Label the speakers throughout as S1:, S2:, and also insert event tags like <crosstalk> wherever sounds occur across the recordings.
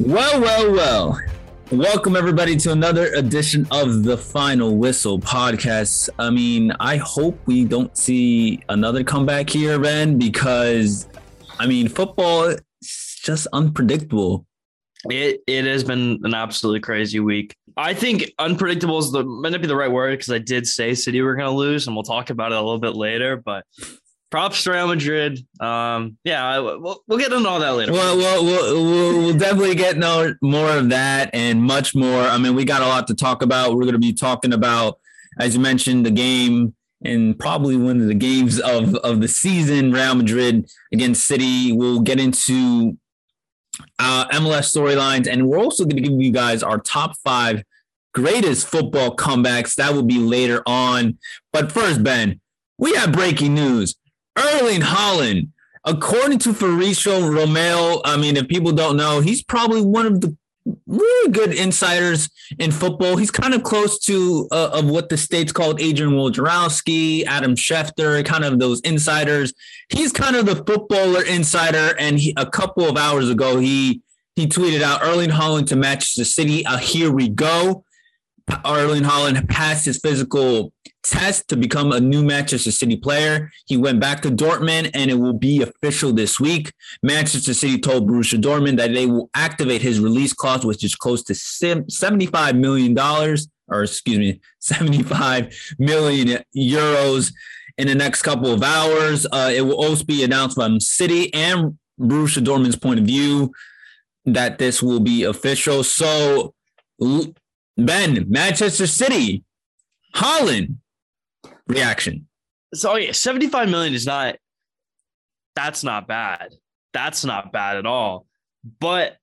S1: Well, well, well. Welcome everybody to another edition of the Final Whistle podcast. I mean, I hope we don't see another comeback here, Ben, because I mean, football is just unpredictable.
S2: It it has been an absolutely crazy week. I think unpredictable is the might not be the right word because I did say City were going to lose, and we'll talk about it a little bit later. But props to Real Madrid. Um, yeah, we'll, we'll get into all that later.
S1: Well, we'll, we'll, we'll definitely get no, more of that and much more. I mean, we got a lot to talk about. We're going to be talking about, as you mentioned, the game and probably one of the games of, of the season, Real Madrid against City. We'll get into uh, MLS storylines, and we're also going to give you guys our top five greatest football comebacks. That will be later on. But first, Ben, we have breaking news. Erling Haaland, according to Fabrizio Romano, I mean, if people don't know, he's probably one of the really good insiders in football. He's kind of close to uh, of what the states called Adrian Wojnarowski, Adam Schefter, kind of those insiders. He's kind of the footballer insider, and he, a couple of hours ago, he he tweeted out Erling Haaland to Manchester City. Uh, here we go. Erling Haaland passed his physical test to become a new Manchester City player. He went back to Dortmund and it will be official this week. Manchester City told Borussia Dortmund that they will activate his release clause, which is close to $75 million, or excuse me, <laughs> 75 million euros in the next couple of hours. Uh, it will also be announced from City and Borussia Dortmund's point of view that this will be official. So, Ben, Manchester City, Haaland, reaction.
S2: So oh, yeah, 75 million is not that's not bad. That's not bad at all. But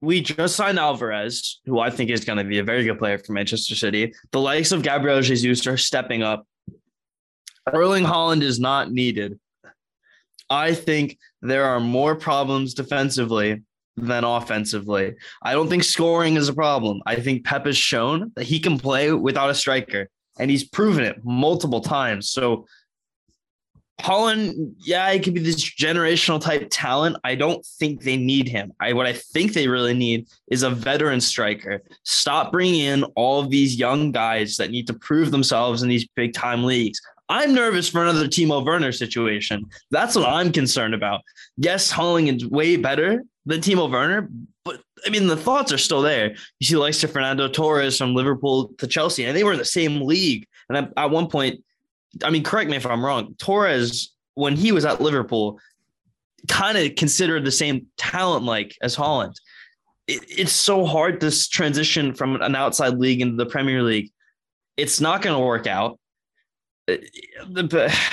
S2: we just signed Alvarez, who I think is going to be a very good player for Manchester City. The likes of Gabriel Jesus are stepping up. Erling Haaland is not needed. I think there are more problems defensively than offensively. I don't think scoring is a problem. I think Pep has shown that he can play without a striker and he's proven it multiple times. So Haaland, yeah, he could be this generational type talent. I don't think they need him. I what I think they really need is a veteran striker. Stop bringing in all of these young guys that need to prove themselves in these big time leagues. I'm nervous for another Timo Werner situation. That's what I'm concerned about. Yes, Haaland is way better than Timo Werner, but I mean, the thoughts are still there. You see, likes to Fernando Torres from Liverpool to Chelsea, and they were in the same league. And at one point, I mean, correct me if I'm wrong. Torres, when he was at Liverpool, kind of considered the same talent like as Haaland. It, it's so hard this transition from an outside league into the Premier League. It's not going to work out. Uh,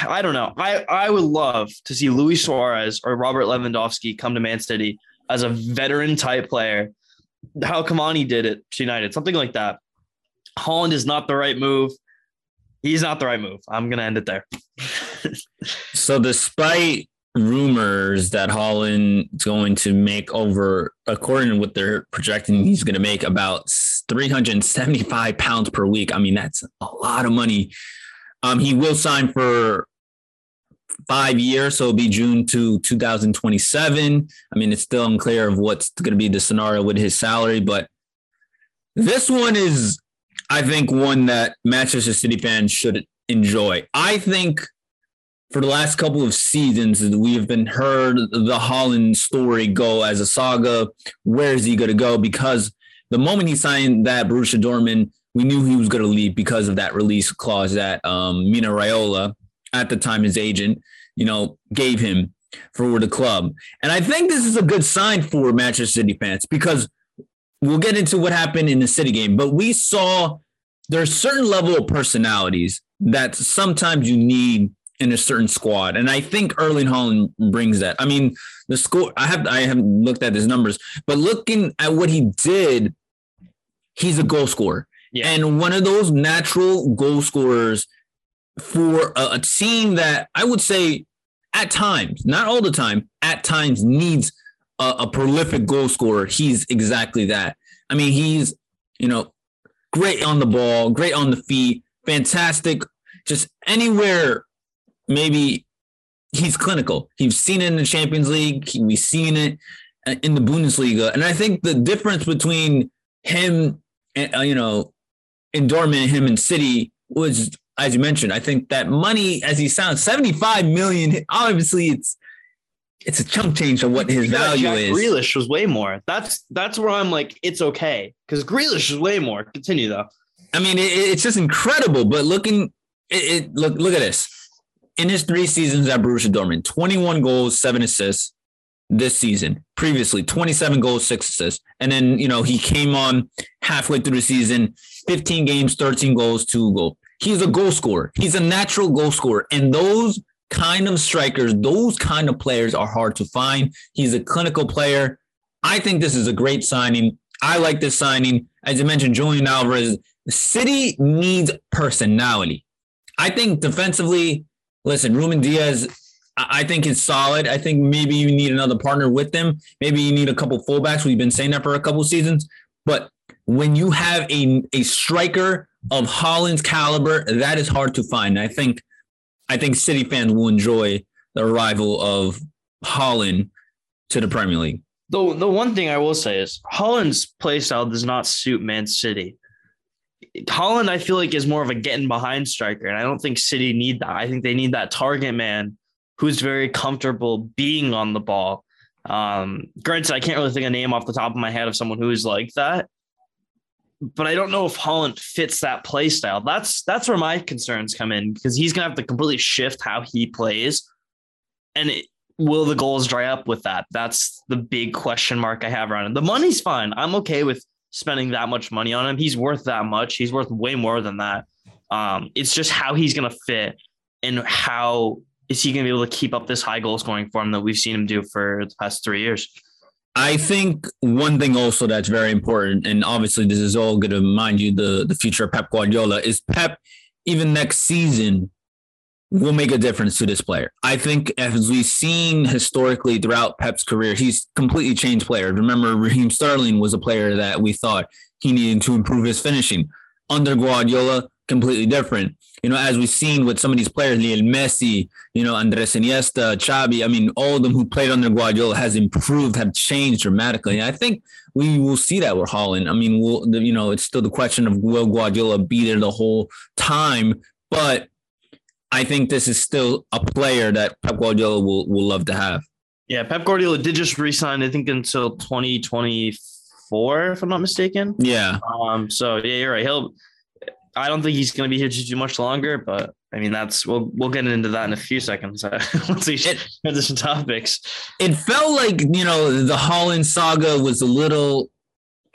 S2: I don't know. I, I would love to see Luis Suarez or Robert Lewandowski come to Man City as a veteran type player, how Cavani did it to United, something like that. Haaland is not the right move. He's not the right move. I'm gonna end it there. <laughs>
S1: so, despite rumors that Haaland is going to make over, according to what they're projecting, he's going to make about 375 pounds per week. I mean, that's a lot of money. Um, he will sign for five years, so it'll be June to 2027. I mean, it's still unclear of what's going to be the scenario with his salary, but this one is, I think, one that Manchester City fans should enjoy. I think for the last couple of seasons, we have been heard the Haaland story go as a saga. Where is he going to go? Because the moment he signed that Borussia Dortmund, we knew he was going to leave because of that release clause that um, Mino Raiola at the time his agent, you know, gave him for the club. And I think this is a good sign for Manchester City fans because we'll get into what happened in the City game, but we saw there's certain level of personalities that sometimes you need in a certain squad. And I think Erling Haaland brings that. I mean, the score I have I haven't looked at his numbers, but looking at what he did, he's a goal scorer. Yeah. And one of those natural goal scorers for a, a team that I would say at times, not all the time, at times needs a, a prolific goal scorer. He's exactly that. I mean, he's, you know, great on the ball, great on the feet, fantastic. Just anywhere, maybe he's clinical. He's seen it in the Champions League. We've seen it in the Bundesliga. And I think the difference between him and, uh, you know, in Dortmund, him and City was, as you mentioned, I think that money, as he sounds, 75 million, obviously it's, it's a chunk change of what his value Jack is.
S2: Grealish was way more. That's that's where I'm like, it's okay because Grealish is way more. Continue though.
S1: I mean, it, it's just incredible. But looking, it, it, look look at this. In his three seasons at Borussia Dortmund, 21 goals, seven assists, this season. Previously, 27 goals, six assists. And then, you know, he came on halfway through the season, 15 games, 13 goals, two goals. He's a goal scorer. He's a natural goal scorer. And those kind of strikers, those kind of players are hard to find. He's a clinical player. I think this is a great signing. I like this signing. As I mentioned, Julian Alvarez, City needs personality. I think defensively, listen, Ruben Dias, I think it's solid. I think maybe you need another partner with them. Maybe you need a couple fullbacks. We've been saying that for a couple seasons. But when you have a, a striker of Haaland's caliber, that is hard to find. I think I think City fans will enjoy the arrival of Haaland to the Premier League.
S2: The, the one thing I will say is Haaland's play style does not suit Man City. Haaland, I feel like, is more of a getting behind striker, and I don't think City need that. I think they need that target man who's very comfortable being on the ball. Um, granted, I can't really think a name off the top of my head of someone who is like that. But I don't know if Haaland fits that play style. That's that's where my concerns come in because he's gonna have to completely shift how he plays. And it, will the goals dry up with that? That's the big question mark I have around him. The money's fine. I'm okay with spending that much money on him. He's worth that much. He's worth way more than that. Um, it's just how he's gonna fit and how is he to be able to keep up this high goal scoring form that we've seen him do for the past three years?
S1: I think one thing also that's very important, and obviously this is all going to mind you the the future of Pep Guardiola is Pep even next season will make a difference to this player. I think as we've seen historically throughout Pep's career, he's completely changed player. Remember, Raheem Sterling was a player that we thought he needed to improve his finishing. Under Guardiola, completely different you know, as we've seen with some of these players, Lionel Messi, you know, Andres Iniesta, Xavi, I mean, all of them who played under Guardiola has improved, have changed dramatically. And I think we will see that with Haaland. I mean, we'll, you know, it's still the question of will Guardiola be there the whole time, but I think this is still a player that Pep Guardiola will, will love to have.
S2: Yeah, Pep Guardiola did just resign, I think, until 2024, if I'm not mistaken.
S1: Yeah.
S2: Um. So yeah, you're right. He'll I don't think he's going to be here too much longer, but I mean that's we'll we'll get into that in a few seconds <laughs> once we transition topics.
S1: It felt like you know the Haaland saga was a little,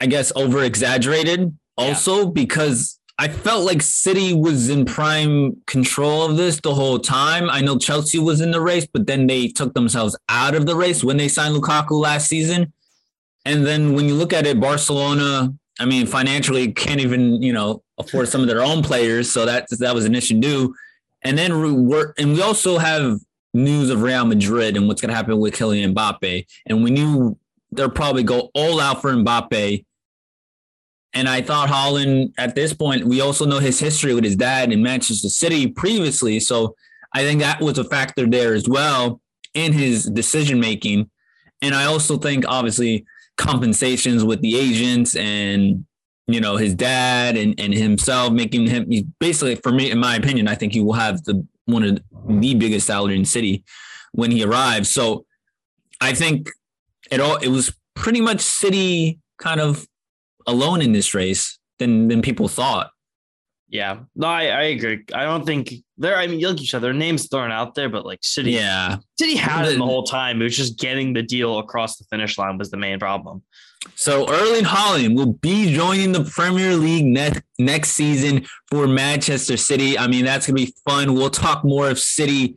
S1: I guess, over exaggerated. Also yeah. because I felt like City was in prime control of this the whole time. I know Chelsea was in the race, but then they took themselves out of the race when they signed Lukaku last season. And then when you look at it, Barcelona I mean, financially can't even, you know, afford some of their own players. So that that was an issue too. And then we're and we also have news of Real Madrid and what's going to happen with Kylian Mbappe. And we knew they'll probably go all out for Mbappe. And I thought Haaland at this point, we also know his history with his dad in Manchester City previously. So I think that was a factor there as well in his decision making. And I also think obviously compensations with the agents and you know his dad and, and himself making him basically for me in my opinion i think he will have the one of the biggest salary in the city when he arrives. So i think it all it was pretty much city kind of alone in this race than than people thought
S2: yeah, no, I, I agree. I don't think there. I mean, like you said, their names thrown out there, but like City,
S1: yeah,
S2: City had it the whole time. It was just getting the deal across the finish line was the main problem.
S1: So Erling Haaland will be joining the Premier League next next season for Manchester City. I mean, that's gonna be fun. We'll talk more of City,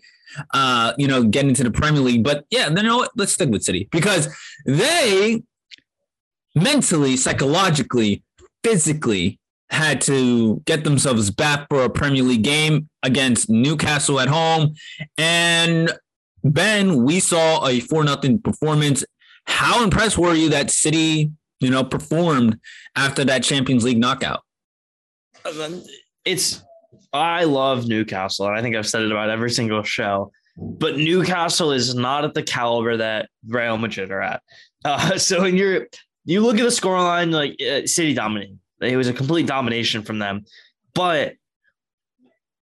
S1: uh, you know, getting into the Premier League. But yeah, then you know what? Let's stick with City because they mentally, psychologically, physically had to get themselves back for a Premier League game against Newcastle at home. And Ben, we saw a 4 0 performance. How impressed were you that City, you know, performed after that Champions League knockout?
S2: It's I love Newcastle, and I think I've said it about every single show. But Newcastle is not at the caliber that Real Madrid are at. Uh, <laughs> so in your you look at the scoreline, like uh, City dominating. It was a complete domination from them, but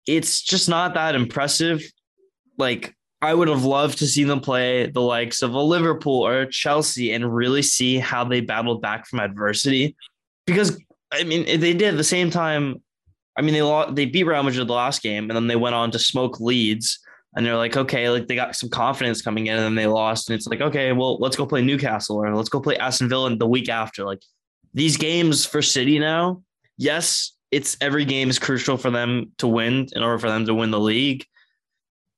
S2: it's just not that impressive. Like I would have loved to see them play the likes of a Liverpool or a Chelsea and really see how they battled back from adversity. Because I mean, they did at the same time. I mean, they lost, they beat Real Madrid the last game, and then they went on to smoke Leeds. And they're like, okay, like they got some confidence coming in, and then they lost. And it's like, okay, well, let's go play Newcastle or let's go play Aston Villa the week after. Like these games for City now, yes, it's every game is crucial for them to win in order for them to win the league.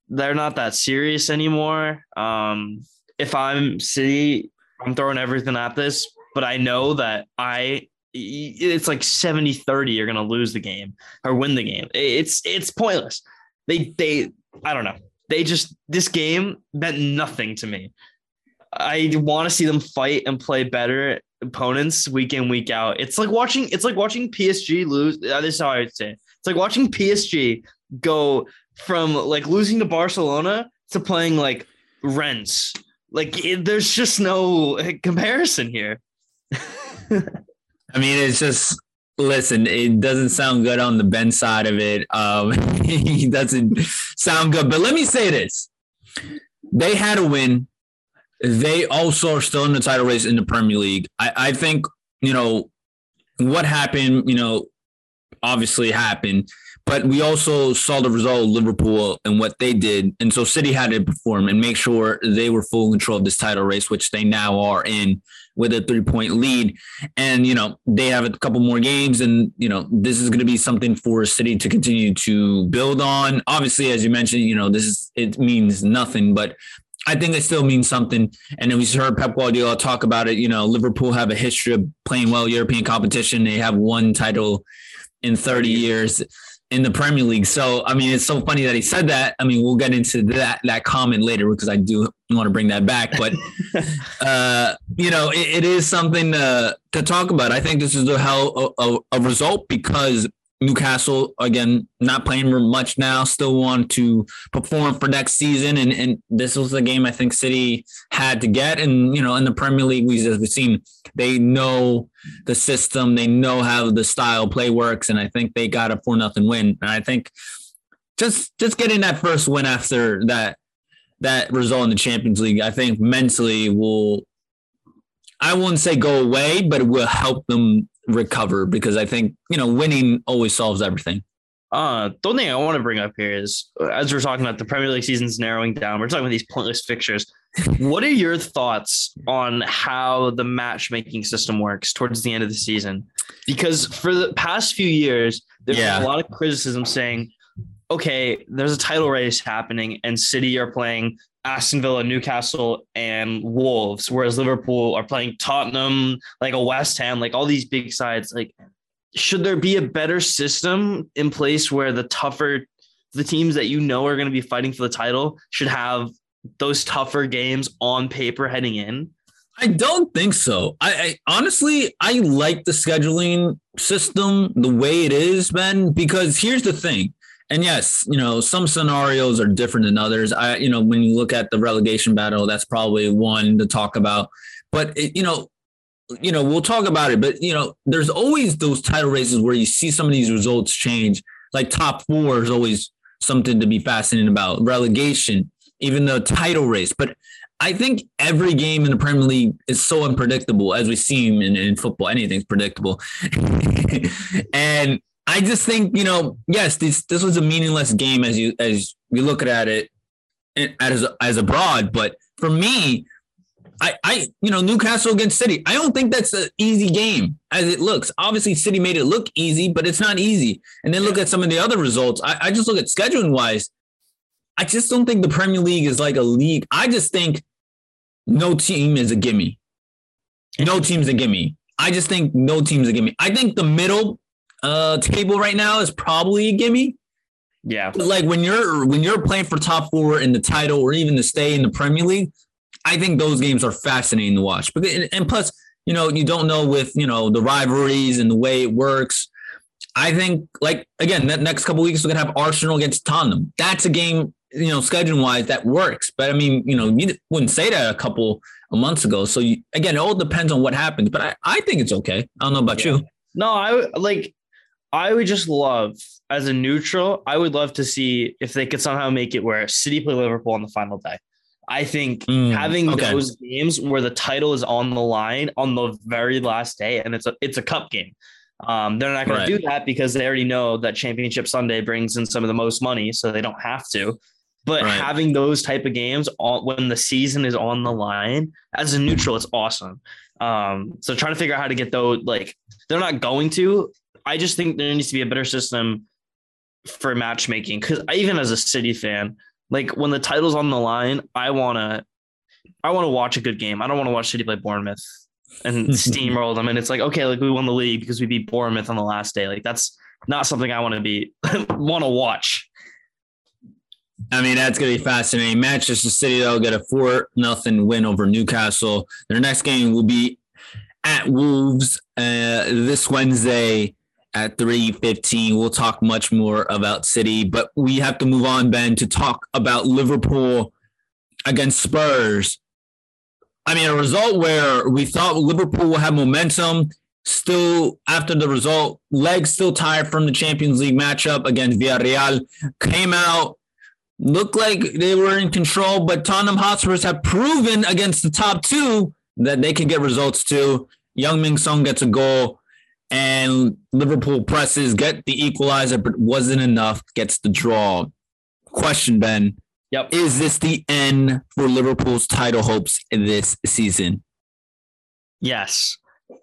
S2: They're not that serious anymore. Um, if I'm City, I'm throwing everything at this, but I know that I it's like 70 30 you're going to lose the game or win the game. It's it's pointless. They they I don't know. They just this game meant nothing to me. I want to see them fight and play better opponents week in week out. It's like watching it's like watching PSG lose. This is how I would say. It. It's like watching PSG go from like losing to Barcelona to playing like Rennes. Like it, there's just no comparison here. <laughs>
S1: I mean, it's just listen. It doesn't sound good on the Ben side of it. Um, <laughs> he doesn't sound good. But let me say this: they had a win they also are still in the title race in the Premier League. I, I think, you know, what happened, you know, obviously happened, but we also saw the result of Liverpool and what they did. And so City had to perform and make sure they were full control of this title race, which they now are in with a three point lead. And, you know, they have a couple more games. And, you know, this is going to be something for City to continue to build on. Obviously, as you mentioned, you know, this is, it means nothing, but I think it still means something. And then we heard Pep Guardiola talk about it. You know, Liverpool have a history of playing well European competition. They have one title in 30 years in the Premier League. So, I mean, it's so funny that he said that. I mean, we'll get into that that comment later because I do want to bring that back. But, <laughs> uh, you know, it, it is something to, to talk about. I think this is a hell of a result because Newcastle again not playing much now, still want to perform for next season, and and this was the game I think City had to get, and you know in the Premier League we as we have seen they know the system, they know how the style play works, and I think they got a four nothing win, and I think just just getting that first win after that that result in the Champions League, I think mentally will I wouldn't say go away, but it will help them recover because I think you know winning always solves everything.
S2: Uh, the only thing I want to bring up here is as we're talking about the Premier League season's narrowing down, we're talking about these pointless fixtures. <laughs> what are your thoughts on how the matchmaking system works towards the end of the season? Because for the past few years, there's yeah. a lot of criticism saying, okay, there's a title race happening and City are playing Aston Villa, Newcastle, and Wolves, whereas Liverpool are playing Tottenham, like a West Ham, like all these big sides. Like, should there be a better system in place where the tougher the teams that you know are going to be fighting for the title should have those tougher games on paper heading in?
S1: I don't think so. I, I, honestly I like the scheduling system the way it is, Ben, because here's the thing and yes, you know, some scenarios are different than others. I, you know, when you look at the relegation battle, that's probably one to talk about. But it, you know, you know, we'll talk about it. But you know, there's always those title races where you see some of these results change. Like top four is always something to be fascinated about. Relegation, even the title race. But I think every game in the Premier League is so unpredictable, as we see in, in football. Anything's predictable, <laughs> and I just think you know, yes, this this was a meaningless game as you as we look at it as as abroad. But for me, I I you know Newcastle against City, I don't think that's an easy game as it looks. Obviously, City made it look easy, but it's not easy. And then look at some of the other results. I, I just look at scheduling wise. I just don't think the Premier League is like a league. I just think no team is a gimme. No team's a gimme. I just think no team's a gimme. I think the middle uh, table right now is probably a gimme.
S2: Yeah.
S1: But like when you're when you're playing for top four in the title or even to stay in the Premier League, I think those games are fascinating to watch. But and plus, you know, you don't know with you know the rivalries and the way it works. I think like again, that next couple weeks we're gonna have Arsenal against Tottenham. That's a game you know, scheduling wise, that works. But I mean, you know, you wouldn't say that a couple of months ago. So you, again, it all depends on what happens. But I, I think it's okay. I don't know about yeah. you.
S2: No, I like. I would just love as a neutral. I would love to see if they could somehow make it where City play Liverpool on the final day. I think mm, having okay. those games where the title is on the line on the very last day, and it's a it's a cup game. Um, they're not going right. to do that because they already know that Championship Sunday brings in some of the most money, so they don't have to. But right. having those type of games all, when the season is on the line as a neutral, it's awesome. Um, so trying to figure out how to get those, like they're not going to. I just think there needs to be a better system for matchmaking because even as a City fan, like when the title's on the line, I wanna, I want to watch a good game. I don't want to watch City play Bournemouth and <laughs> steamroll them. And it's like, okay, like we won the league because we beat Bournemouth on the last day. Like that's not something I want to be <laughs> want to watch.
S1: I mean, that's going to be fascinating. Manchester City, though, get a 4 nothing win over Newcastle. Their next game will be at Wolves uh, this Wednesday at 3.15. We'll talk much more about City, but we have to move on, Ben, to talk about Liverpool against Spurs. I mean, a result where we thought Liverpool will have momentum. Still, after the result, legs still tired from the Champions League matchup against Villarreal. Came out, looked like they were in control, but Tottenham Hotspurs have proven against the top two that they can get results too. Heung-min Son gets a goal, and Liverpool presses, get the equalizer, but wasn't enough, gets the draw. Question, Ben.
S2: Yep.
S1: Is this the end for Liverpool's title hopes this season?
S2: Yes.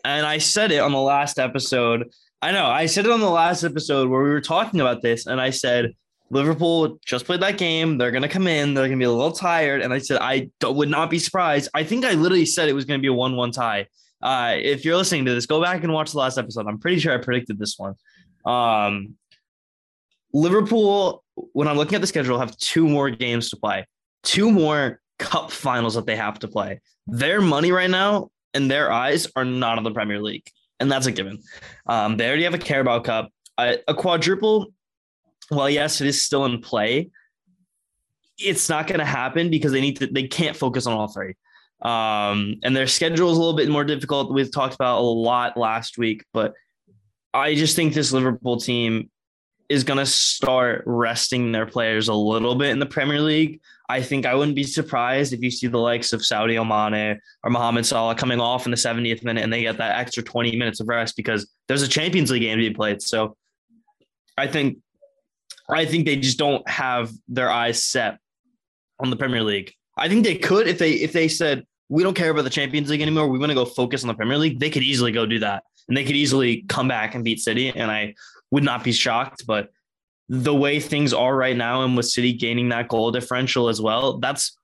S2: And I said it on the last episode. I know I said it on the last episode where we were talking about this, and I said Liverpool just played that game. They're gonna come in. They're gonna be a little tired, and I said I would not be surprised. I think I literally said it was gonna be a one-one tie. Uh, if you're listening to this, go back and watch the last episode. I'm pretty sure I predicted this one. Um, Liverpool, when I'm looking at the schedule, have two more games to play, two more cup finals that they have to play. Their money right now and their eyes are not on the Premier League, and that's a given. Um, they already have a Carabao Cup, a, a quadruple. Well, yes, it is still in play. It's not going to happen because they need to. They can't focus on all three. Um, and their schedule is a little bit more difficult. We've talked about a lot last week, but I just think this Liverpool team is going to start resting their players a little bit in the Premier League. I think I wouldn't be surprised if you see the likes of Sadio Mane or Mohamed Salah coming off in the 70th minute and they get that extra 20 minutes of rest because there's a Champions League game to be played. So I think I think they just don't have their eyes set on the Premier League. I think they could if they if they said we don't care about the Champions League anymore. We want to go focus on the Premier League. They could easily go do that, and they could easily come back and beat City. And I would not be shocked. But the way things are right now, and with City gaining that goal differential as well, that's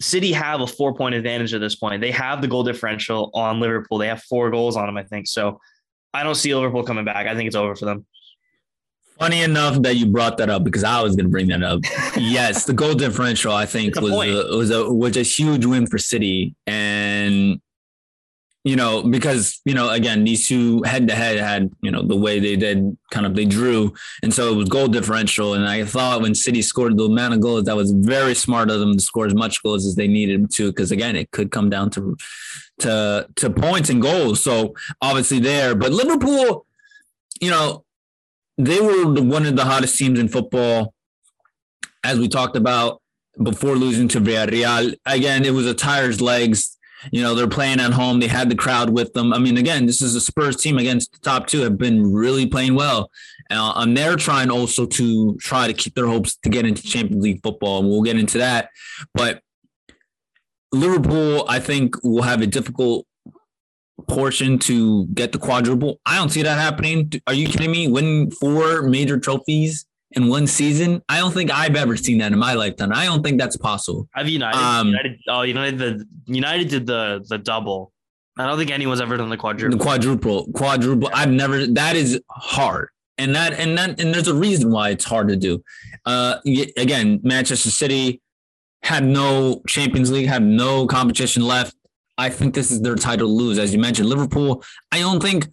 S2: City have a four point advantage at this point. They have the goal differential on Liverpool. They have four goals on them, I think. So I don't see Liverpool coming back. I think it's over for them.
S1: Funny enough that you brought that up because I was going to bring that up. <laughs> yes, the goal differential I think was a, was a was a huge win for City, and you know, because, you know, again, these two head to head had, you know, the way they did kind of they drew. And so it was goal differential. And I thought when City scored the amount of goals, that was very smart of them to score as much goals as they needed to, because again, it could come down to to to points and goals. So obviously there. But Liverpool, you know, they were one of the hottest teams in football, as we talked about before losing to Villarreal. Again, it was a tire's legs you know, they're playing at home. They had the crowd with them. I mean, again, this is a Spurs team against the top two have been really playing well. Uh, and they're trying also to try to keep their hopes to get into Champions League football. And we'll get into that. But Liverpool, I think, will have a difficult portion to get the quadruple. I don't see that happening. Are you kidding me? Winning four major trophies in one season. I don't think I've ever seen that in my lifetime. I don't think that's possible.
S2: Have United? Um, United oh, United the United did the the double. I don't think anyone's ever done the quadruple.
S1: The quadruple, quadruple. I've never. That is hard, and that and that and there's a reason why it's hard to do. Uh, again, Manchester City had no Champions League, had no competition left. I think this is their title to lose, as you mentioned. Liverpool. I don't think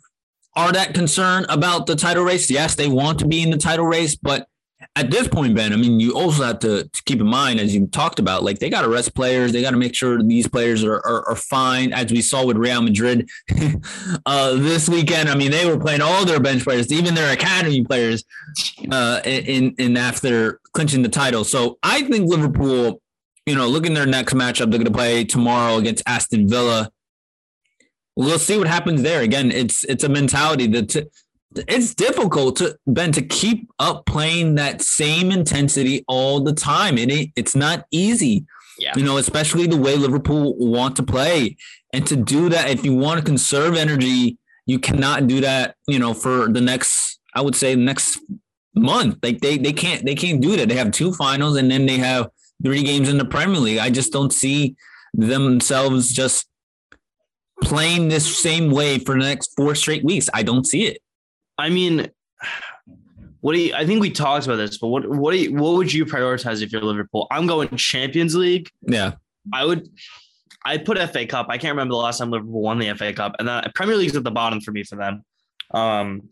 S1: are that concerned about the title race. Yes, they want to be in the title race, but at this point, Ben, I mean, you also have to, to, keep in mind, as you talked about, like they got to rest players. They got to make sure these players are, are, are, fine, as we saw with Real Madrid <laughs> uh, this weekend. I mean, they were playing all their bench players, even their academy players, uh, in, in after clinching the title. So I think Liverpool, you know, looking their next matchup, they're going to play tomorrow against Aston Villa. We'll see what happens there. Again, it's it's a mentality that it's difficult to Ben to keep up playing that same intensity all the time. It it's not easy. Yeah. You know, especially the way Liverpool want to play. And to do that, if you want to conserve energy, you cannot do that, you know, for the next, I would say next month. Like they they can't they can't do that. They have two finals and then they have three games in the Premier League. I just don't see themselves just playing this same way for the next four straight weeks. I don't see it.
S2: I mean, what do you? I think we talked about this, but what what do you, what would you prioritize if you're Liverpool? I'm going Champions League.
S1: Yeah,
S2: I would. I put FA Cup. I can't remember the last time Liverpool won the FA Cup, and then Premier League's at the bottom for me for them. Um,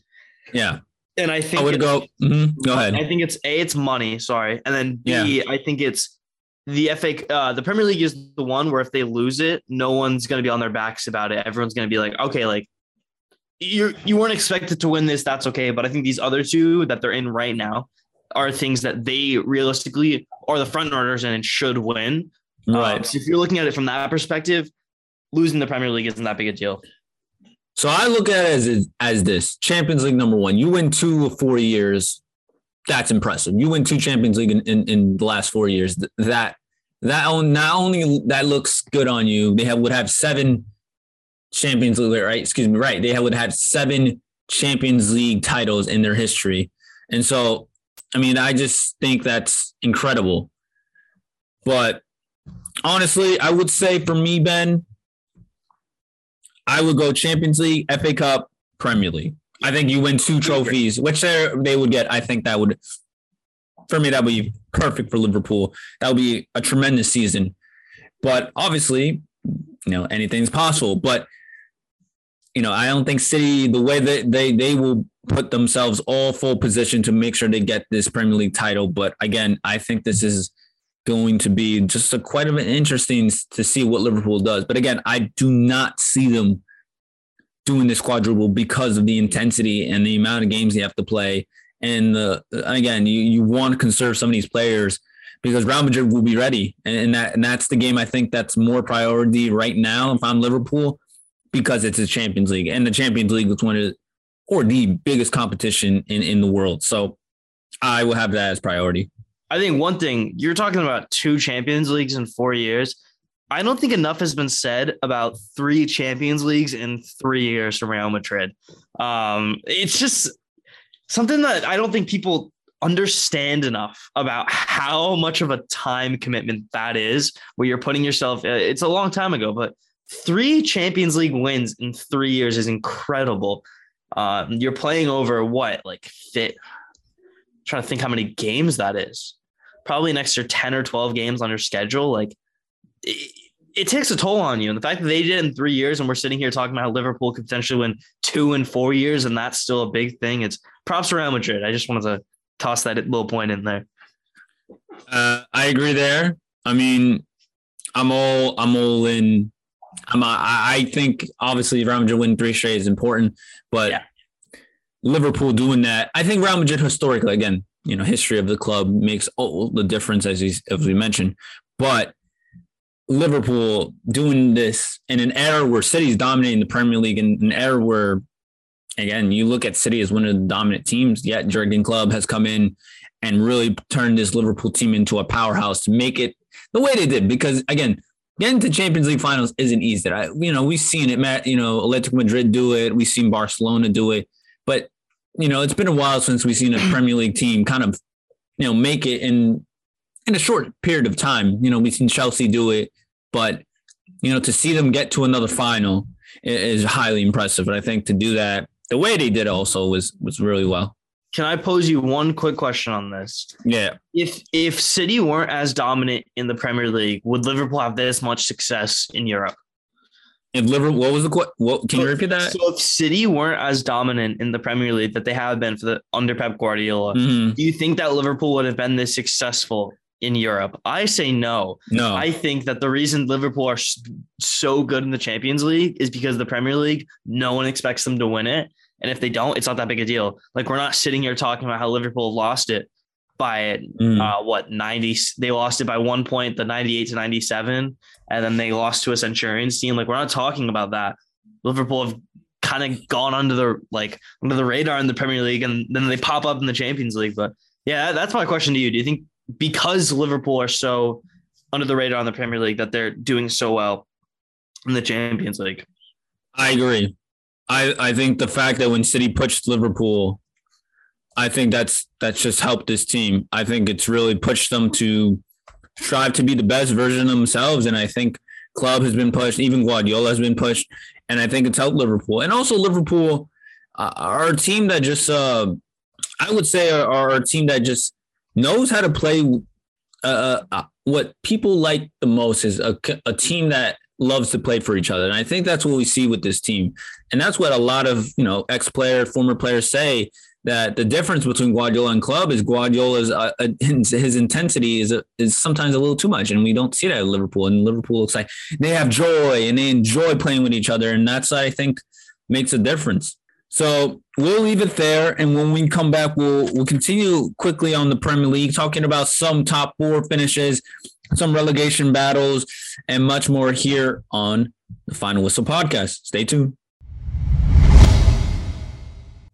S1: yeah,
S2: and I think
S1: I would go. Mm-hmm. Go ahead.
S2: I think it's a it's money. Sorry, and then B. Yeah. I think it's the FA. Uh, the Premier League is the one where if they lose it, no one's going to be on their backs about it. Everyone's going to be like, okay, like you you weren't expected to win this. That's okay. But I think these other two that they're in right now are things that they realistically are the front runners and should win. Right. Um, so if you're looking at it from that perspective, losing the Premier League isn't that big a deal.
S1: So I look at it as as this Champions League number one. You win two of four years. That's impressive. You win two Champions League in, in, in the last four years. That that not only that looks good on you. They have would have seven Champions League, right? Excuse me, right? They would have seven Champions League titles in their history. And so, I mean, I just think that's incredible. But honestly, I would say for me, Ben, I would go Champions League, FA Cup, Premier League. I think you win two trophies, which they would get. I think that would, for me, that would be perfect for Liverpool. That would be a tremendous season. But obviously, you know, anything's possible. But you know, I don't think City, the way that they they will put themselves all full position to make sure they get this Premier League title. But again, I think this is going to be just a quite of an interesting to see what Liverpool does. But again, I do not see them doing this quadruple because of the intensity and the amount of games they have to play. And the again, you you want to conserve some of these players because Real Madrid will be ready, and, and that and that's the game I think that's more priority right now. If I'm Liverpool, because it's a Champions League, and the Champions League is one of or the biggest competition in in the world. So I will have that as priority.
S2: I think one thing you're talking about two Champions Leagues in four years. I don't think enough has been said about three Champions Leagues in three years from Real Madrid. Um, it's just something that I don't think people understand enough about how much of a time commitment that is where you're putting yourself it's a long time ago but three Champions League wins in three years is incredible. Um, you're playing over what, like fit? trying to think how many games that is. Probably an extra 10 or 12 games on your schedule. Like it, it takes a toll on you. And the fact that they did it in three years and we're sitting here talking about how Liverpool could potentially win two in four years, and that's still a big thing. It's props to Real Madrid. I just wanted to toss that little point in there.
S1: Uh, I agree there. I mean, I'm all I'm all in I'm, I think obviously Real Madrid winning three straight is important, but yeah. Liverpool doing that, I think Real Madrid historically, again, you know, history of the club makes all the difference as, as we mentioned, but Liverpool doing this in an era where City's dominating the Premier League, in an era where, again, you look at City as one of the dominant teams. Yet Jurgen Klopp has come in and really turned this Liverpool team into a powerhouse to make it the way they did. Because again, getting to Champions League finals isn't easy. I, you know, we've seen it, you know, Atletico Madrid do it. We've seen Barcelona do it. But, you know, it's been a while since we've seen a Premier League team kind of, you know, make it in in a short period of time. You know, we've seen Chelsea do it, but you know, to see them get to another final is highly impressive. And I think to do that the way they did also was was really well.
S2: Can I pose you one quick question on this?
S1: Yeah.
S2: If if City weren't as dominant in the Premier League, would Liverpool have this much success in Europe?
S1: If Liverpool, what was the what? can you repeat that?
S2: So if City weren't as dominant in the Premier League that they have been for the under Pep Guardiola,
S1: Mhm.
S2: do you think that Liverpool would have been this successful in Europe? I say no.
S1: No,
S2: I think that the reason Liverpool are so good in the Champions League is because the Premier League, no one expects them to win it. And if they don't, it's not that big a deal. Like we're not sitting here talking about how Liverpool lost it by
S1: Mm.
S2: uh, what 90 they lost it by one point, the 98 to 97, and then they lost to a Centurions team. Like we're not talking about that. Liverpool have kind of gone under the like under the radar in the Premier League and then they pop up in the Champions League. But yeah, that's my question to you. Do you think because Liverpool are so under the radar in the Premier League that they're doing so well in the Champions League?
S1: I agree. I I think the fact that when City pushed Liverpool, I think that's that's just helped this team. I think it's really pushed them to strive to be the best version of themselves, and I think Klopp has been pushed, even Guardiola has been pushed, and I think it's helped Liverpool. And also Liverpool uh, are a team that just uh, I would say are, a team that just knows how to play. Uh, uh, what people like the most is a, a team that loves to play for each other, and I think that's what we see with this team. And that's what a lot of you know ex player, former players say that the difference between Guardiola and Klopp is Guardiola's uh, uh, his, intensity is a, is sometimes a little too much, and we don't see that at Liverpool. And Liverpool looks like they have joy and they enjoy playing with each other, and that's I think makes a difference. So we'll leave it there, and when we come back, we'll we'll continue quickly on the Premier League, talking about some top four finishes, some relegation battles, and much more here on the Final Whistle podcast. Stay tuned.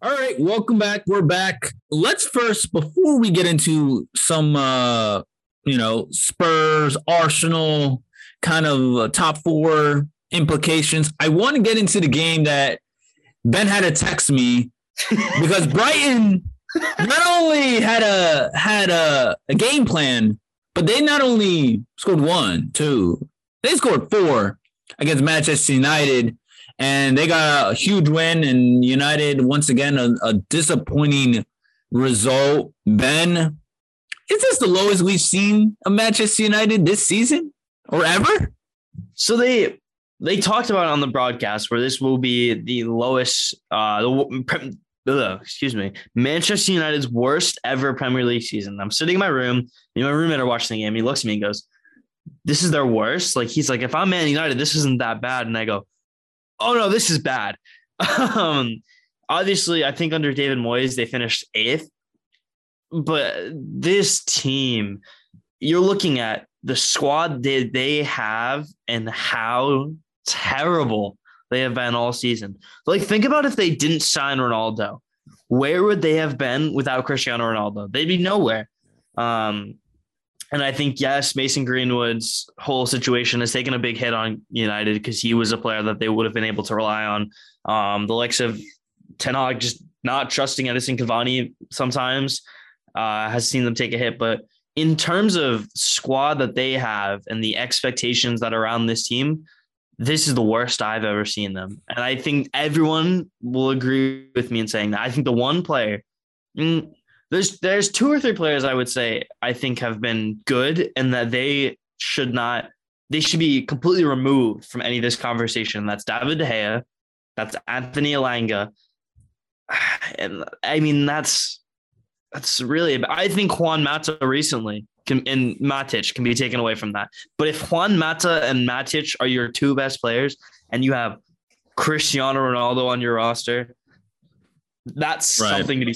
S1: All right, welcome back. We're back. Let's first, before we get into some, uh, you know, Spurs, Arsenal, kind of uh, top four implications. I want to get into the game that Ben had to text me because <laughs> Brighton not only had a had a, a game plan, but they not only scored one, two, they scored four against Manchester United, and they got a huge win. And United once again a, a disappointing result. Ben, is this the lowest we've seen of Manchester United this season or ever?
S2: So they they talked about on the broadcast where this will be the lowest uh the ugh, excuse me Manchester United's worst ever Premier League season. I'm sitting in my room, and my roommate are watching the game. He looks at me and goes, "This is their worst." Like he's like, "If I'm Man United, this isn't that bad." And I go, "Oh no, this is bad." <laughs> um, obviously, I think under David Moyes they finished eighth, but this team, you're looking at the squad that they have and how terrible they have been all season. Like, think about if they didn't sign Ronaldo. Where would they have been without Cristiano Ronaldo? They'd be nowhere. Um, and I think, yes, Mason Greenwood's whole situation has taken a big hit on United because he was a player that they would have been able to rely on. Um, the likes of Ten Hag just not trusting Edinson Cavani sometimes uh, has seen them take a hit. But in terms of squad that they have and the expectations that are around this team, this is the worst I've ever seen them. And I think everyone will agree with me in saying that. I think the one player, mm, there's there's two or three players I would say I think have been good and that they should not they should be completely removed from any of this conversation. That's David De Gea, that's Anthony Elanga. <sighs> And I mean that's that's really I think Juan Mata recently can and Matic can be taken away from that. But if Juan Mata and Matic are your two best players and you have Cristiano Ronaldo on your roster, that's
S1: Right.
S2: something to be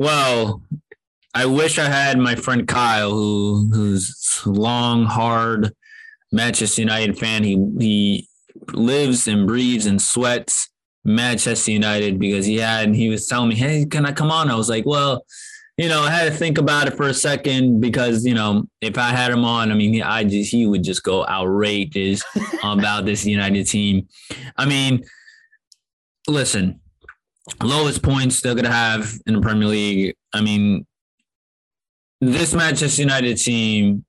S1: Well, I wish I had my friend Kyle, who who's long, hard Manchester United fan. He he lives and breathes and sweats Manchester United because he had he was telling me, "Hey, can I come on?" I was like, "Well, you know, I had to think about it for a second because you know, if I had him on, I mean, I just he would just go outrageous <laughs> about this United team. I mean, listen, lowest points they're gonna have in the Premier League. I mean, this Manchester United team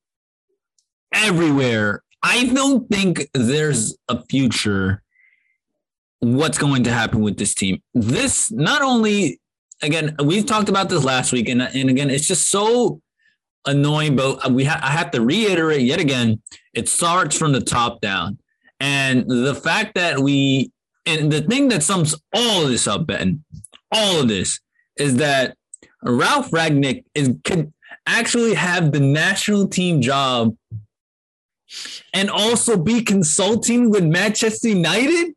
S1: everywhere. I don't think there's a future. What's going to happen with this team? This not only again we've talked about this last week, and and again it's just so annoying, but we ha- I have to reiterate yet again, it starts from the top down. And the fact that we and the thing that sums all of this up, Ben, all of this is that Ralf Rangnick is could actually have the national team job and also be consulting with Manchester United.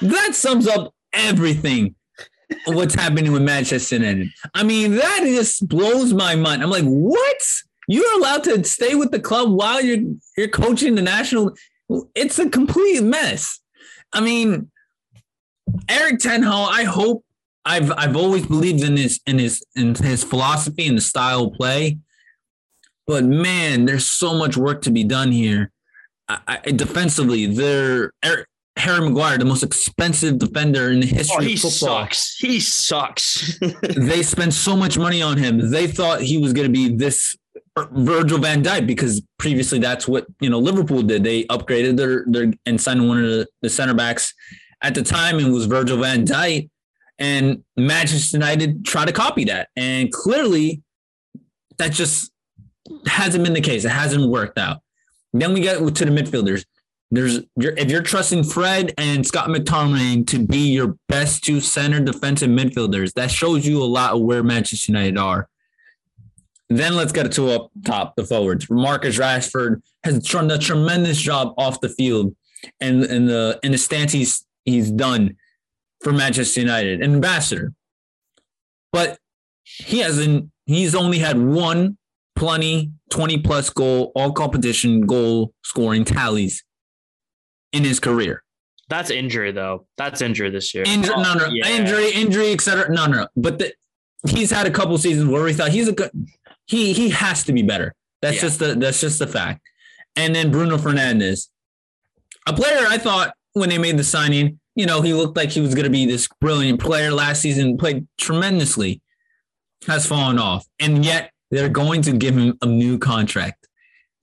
S1: That sums up everything. What's happening with Manchester United? I mean, that just blows my mind. I'm like, what? You're allowed to stay with the club while you're you're coaching the national. It's a complete mess. I mean, Erik Ten Hag, I hope I've I've always believed in his in his in his philosophy and the style of play. But man, there's so much work to be done here. I, I, defensively, they're Eric, Harry Maguire, the most expensive defender in the history oh, he of football.
S2: Sucks. He sucks. <laughs>
S1: they spent so much money on him. They thought he was going to be this Virgil van Dijk because previously that's what you know Liverpool did. They upgraded their their and signed one of the, the center backs at the time it was Virgil van Dijk, and Manchester United tried to copy that, and clearly that just hasn't been the case. It hasn't worked out. Then we get to the midfielders. There's if you're trusting Fred and Scott McTominay to be your best two center defensive midfielders, that shows you a lot of where Manchester United are. Then let's get to up top, the forwards. Marcus Rashford has done a tremendous job off the field and in the in the stance he's he's done for Manchester United, an ambassador. But he hasn't, he's only had one plenty 20 plus goal, all competition goal scoring tallies in his career.
S2: That's injury though. That's injury this year.
S1: Injury, no, no, yeah. injury, injury, etc. No, no, but the, he's had a couple seasons where we thought he's a good. He he has to be better. That's yeah. just the that's just the fact. And then Bruno Fernandes, a player I thought when they made the signing, you know, he looked like he was going to be this brilliant player last season, played tremendously, has fallen off. And yet they're going to give him a new contract.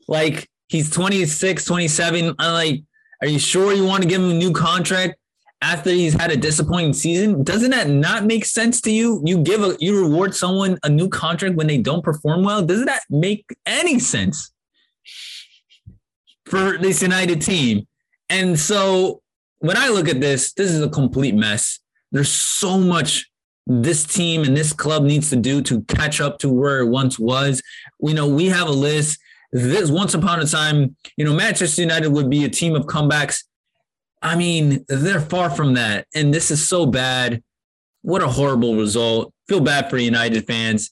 S1: Like he's 26, 27. I'm like, are you sure you want to give him a new contract after he's had a disappointing season? Doesn't that not make sense to you? You give a you reward someone a new contract when they don't perform well. Doesn't that make any sense for this United team? And so when I look at this, this is a complete mess. There's so much this team and this club needs to do to catch up to where it once was. You know, we have a list. This once upon a time, you know, Manchester United would be a team of comebacks. I mean, they're far from that. And this is so bad. What a horrible result. Feel bad for United fans.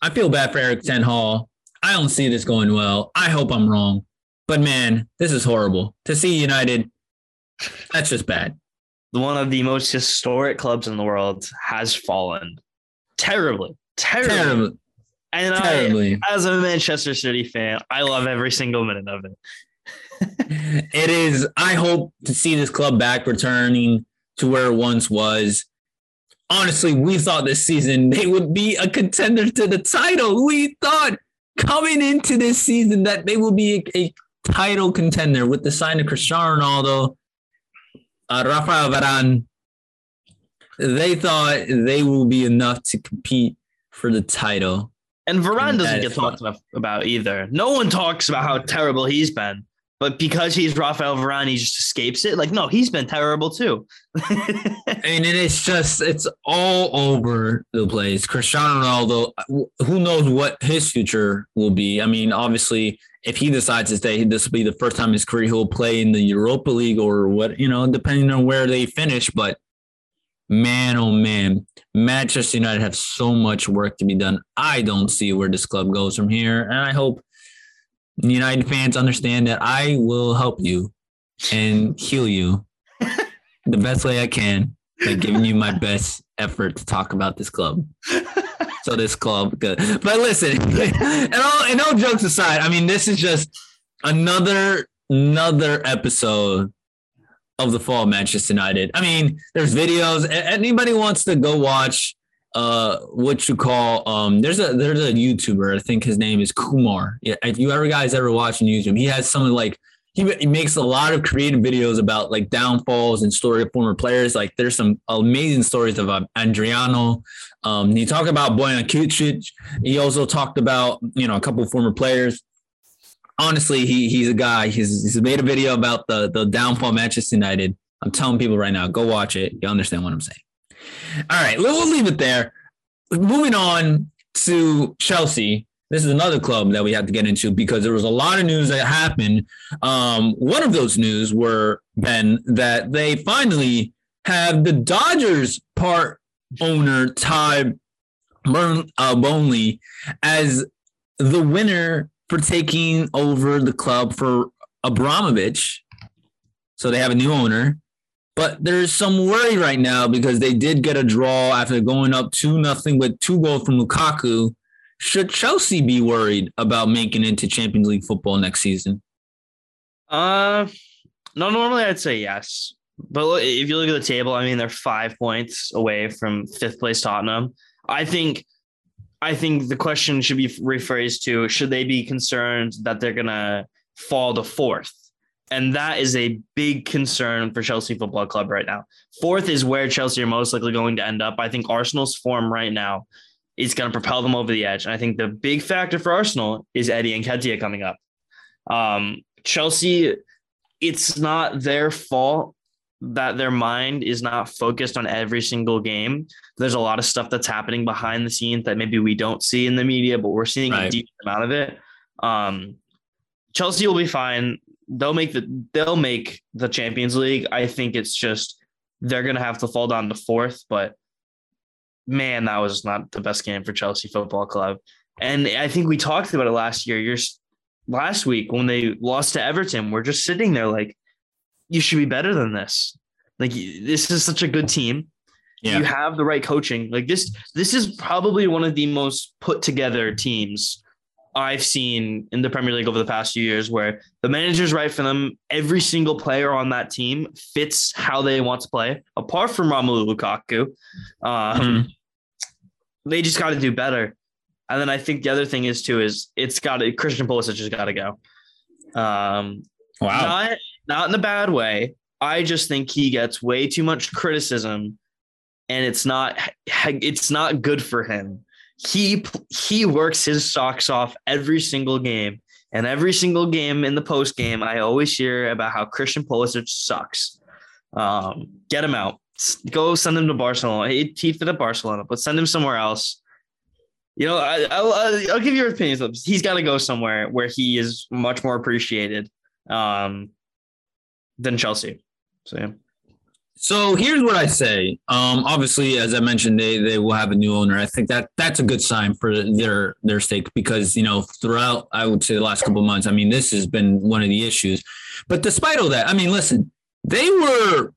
S1: I feel bad for Erik Ten Hag. I don't see this going well. I hope I'm wrong. But man, this is horrible to see United. That's just bad.
S2: One of the most historic clubs in the world has fallen terribly, terribly. terribly. And terribly. I, as a Manchester City fan, I love every single minute of it. <laughs>
S1: it is. I hope to see this club back returning to where it once was. Honestly, we thought this season they would be a contender to the title. We thought coming into this season that they will be a, a title contender with the sign of Cristiano Ronaldo, uh, Rafael Varane. They thought they will be enough to compete for the title.
S2: And Varane doesn't get talked about either. No one talks about how terrible he's been. But because he's Rafael Varane, he just escapes it. Like, no, he's been terrible too.
S1: I mean, it's just it's all over the place. Cristiano Ronaldo, who knows what his future will be? I mean, obviously, if he decides to stay, this will be the first time in his career he'll play in the Europa League or what, you know, depending on where they finish. But man, oh man, Manchester United have so much work to be done. I don't see where this club goes from here. And I hope United fans understand that I will help you and heal you <laughs> the best way I can by giving you my best effort to talk about this club. <laughs> so this club good. But listen, <laughs> and all and all jokes aside, I mean, this is just another another episode of the fall of Manchester United. I mean, there's videos. Anybody wants to go watch uh what you call um there's a there's a YouTuber, I think his name is Kumar. Yeah, if you ever guys ever watch watching YouTube, he has something like he, he makes a lot of creative videos about like downfalls and story of former players. Like there's some amazing stories of uh, Adriano. Um, he talked about Bojan Krkić. He also talked about you know a couple former players. Honestly, he he's a guy. He's he's made a video about the the downfall Manchester United. I'm telling people right now, go watch it. You understand what I'm saying. All right, we'll leave it there. Moving on to Chelsea this is another club that we have to get into because there was a lot of news that happened. Um, one of those news were Ben that they finally have the Dodgers part owner Ty Bern, uh, Bonley as the winner for taking over the club for Abramovich. So they have a new owner. But there's some worry right now because they did get a draw after going up 2 nothing with two goals from Lukaku should Chelsea be worried about making it to Champions League football next season?
S2: Uh, no. Normally, I'd say yes. But if you look at the table, I mean, they're five points away from fifth place Tottenham. I think, I think the question should be rephrased to: Should they be concerned that they're gonna fall to fourth? And that is a big concern for Chelsea Football Club right now. Fourth is where Chelsea are most likely going to end up. I think Arsenal's form right now is going to propel them over the edge. And I think the big factor for Arsenal is Eddie Nketiah coming up. Um, Chelsea, it's not their fault that their mind is not focused on every single game. There's a lot of stuff that's happening behind the scenes that maybe we don't see in the media, but we're seeing right. a deep amount of it. Um, Chelsea will be fine. They'll make the they'll make the Champions League. I think it's just they're gonna have to fall down to fourth, but man, that was not the best game for Chelsea Football Club. And I think we talked about it last year. You're last week when they lost to Everton. We're just sitting there like, you should be better than this. Like this is such a good team. Yeah. You have the right coaching. Like this, this is probably one of the most put together teams I've seen in the Premier League over the past few years, where the manager's right for them. Every single player on that team fits how they want to play, apart from Romelu Lukaku. Um, mm-hmm they just got to do better. And then I think the other thing is too is it's got to Christian Pulisic has got to go. Um, wow, not not in a bad way. I just think he gets way too much criticism, and it's not it's not good for him. He he works his socks off every single game, and every single game in the post game, I always hear about how Christian Pulisic sucks. Um, get him out go send him to Barcelona. He, he fit at Barcelona, but send him somewhere else. You know, I, will I'll give you your opinions. He's got to go somewhere where he is much more appreciated um, than Chelsea. So yeah.
S1: So here's what I say. Um, obviously, as I mentioned, they they will have a new owner. I think that that's a good sign for their their stake because you know throughout I would say the last couple of months, I mean, this has been one of the issues. But despite all that, I mean, listen, they were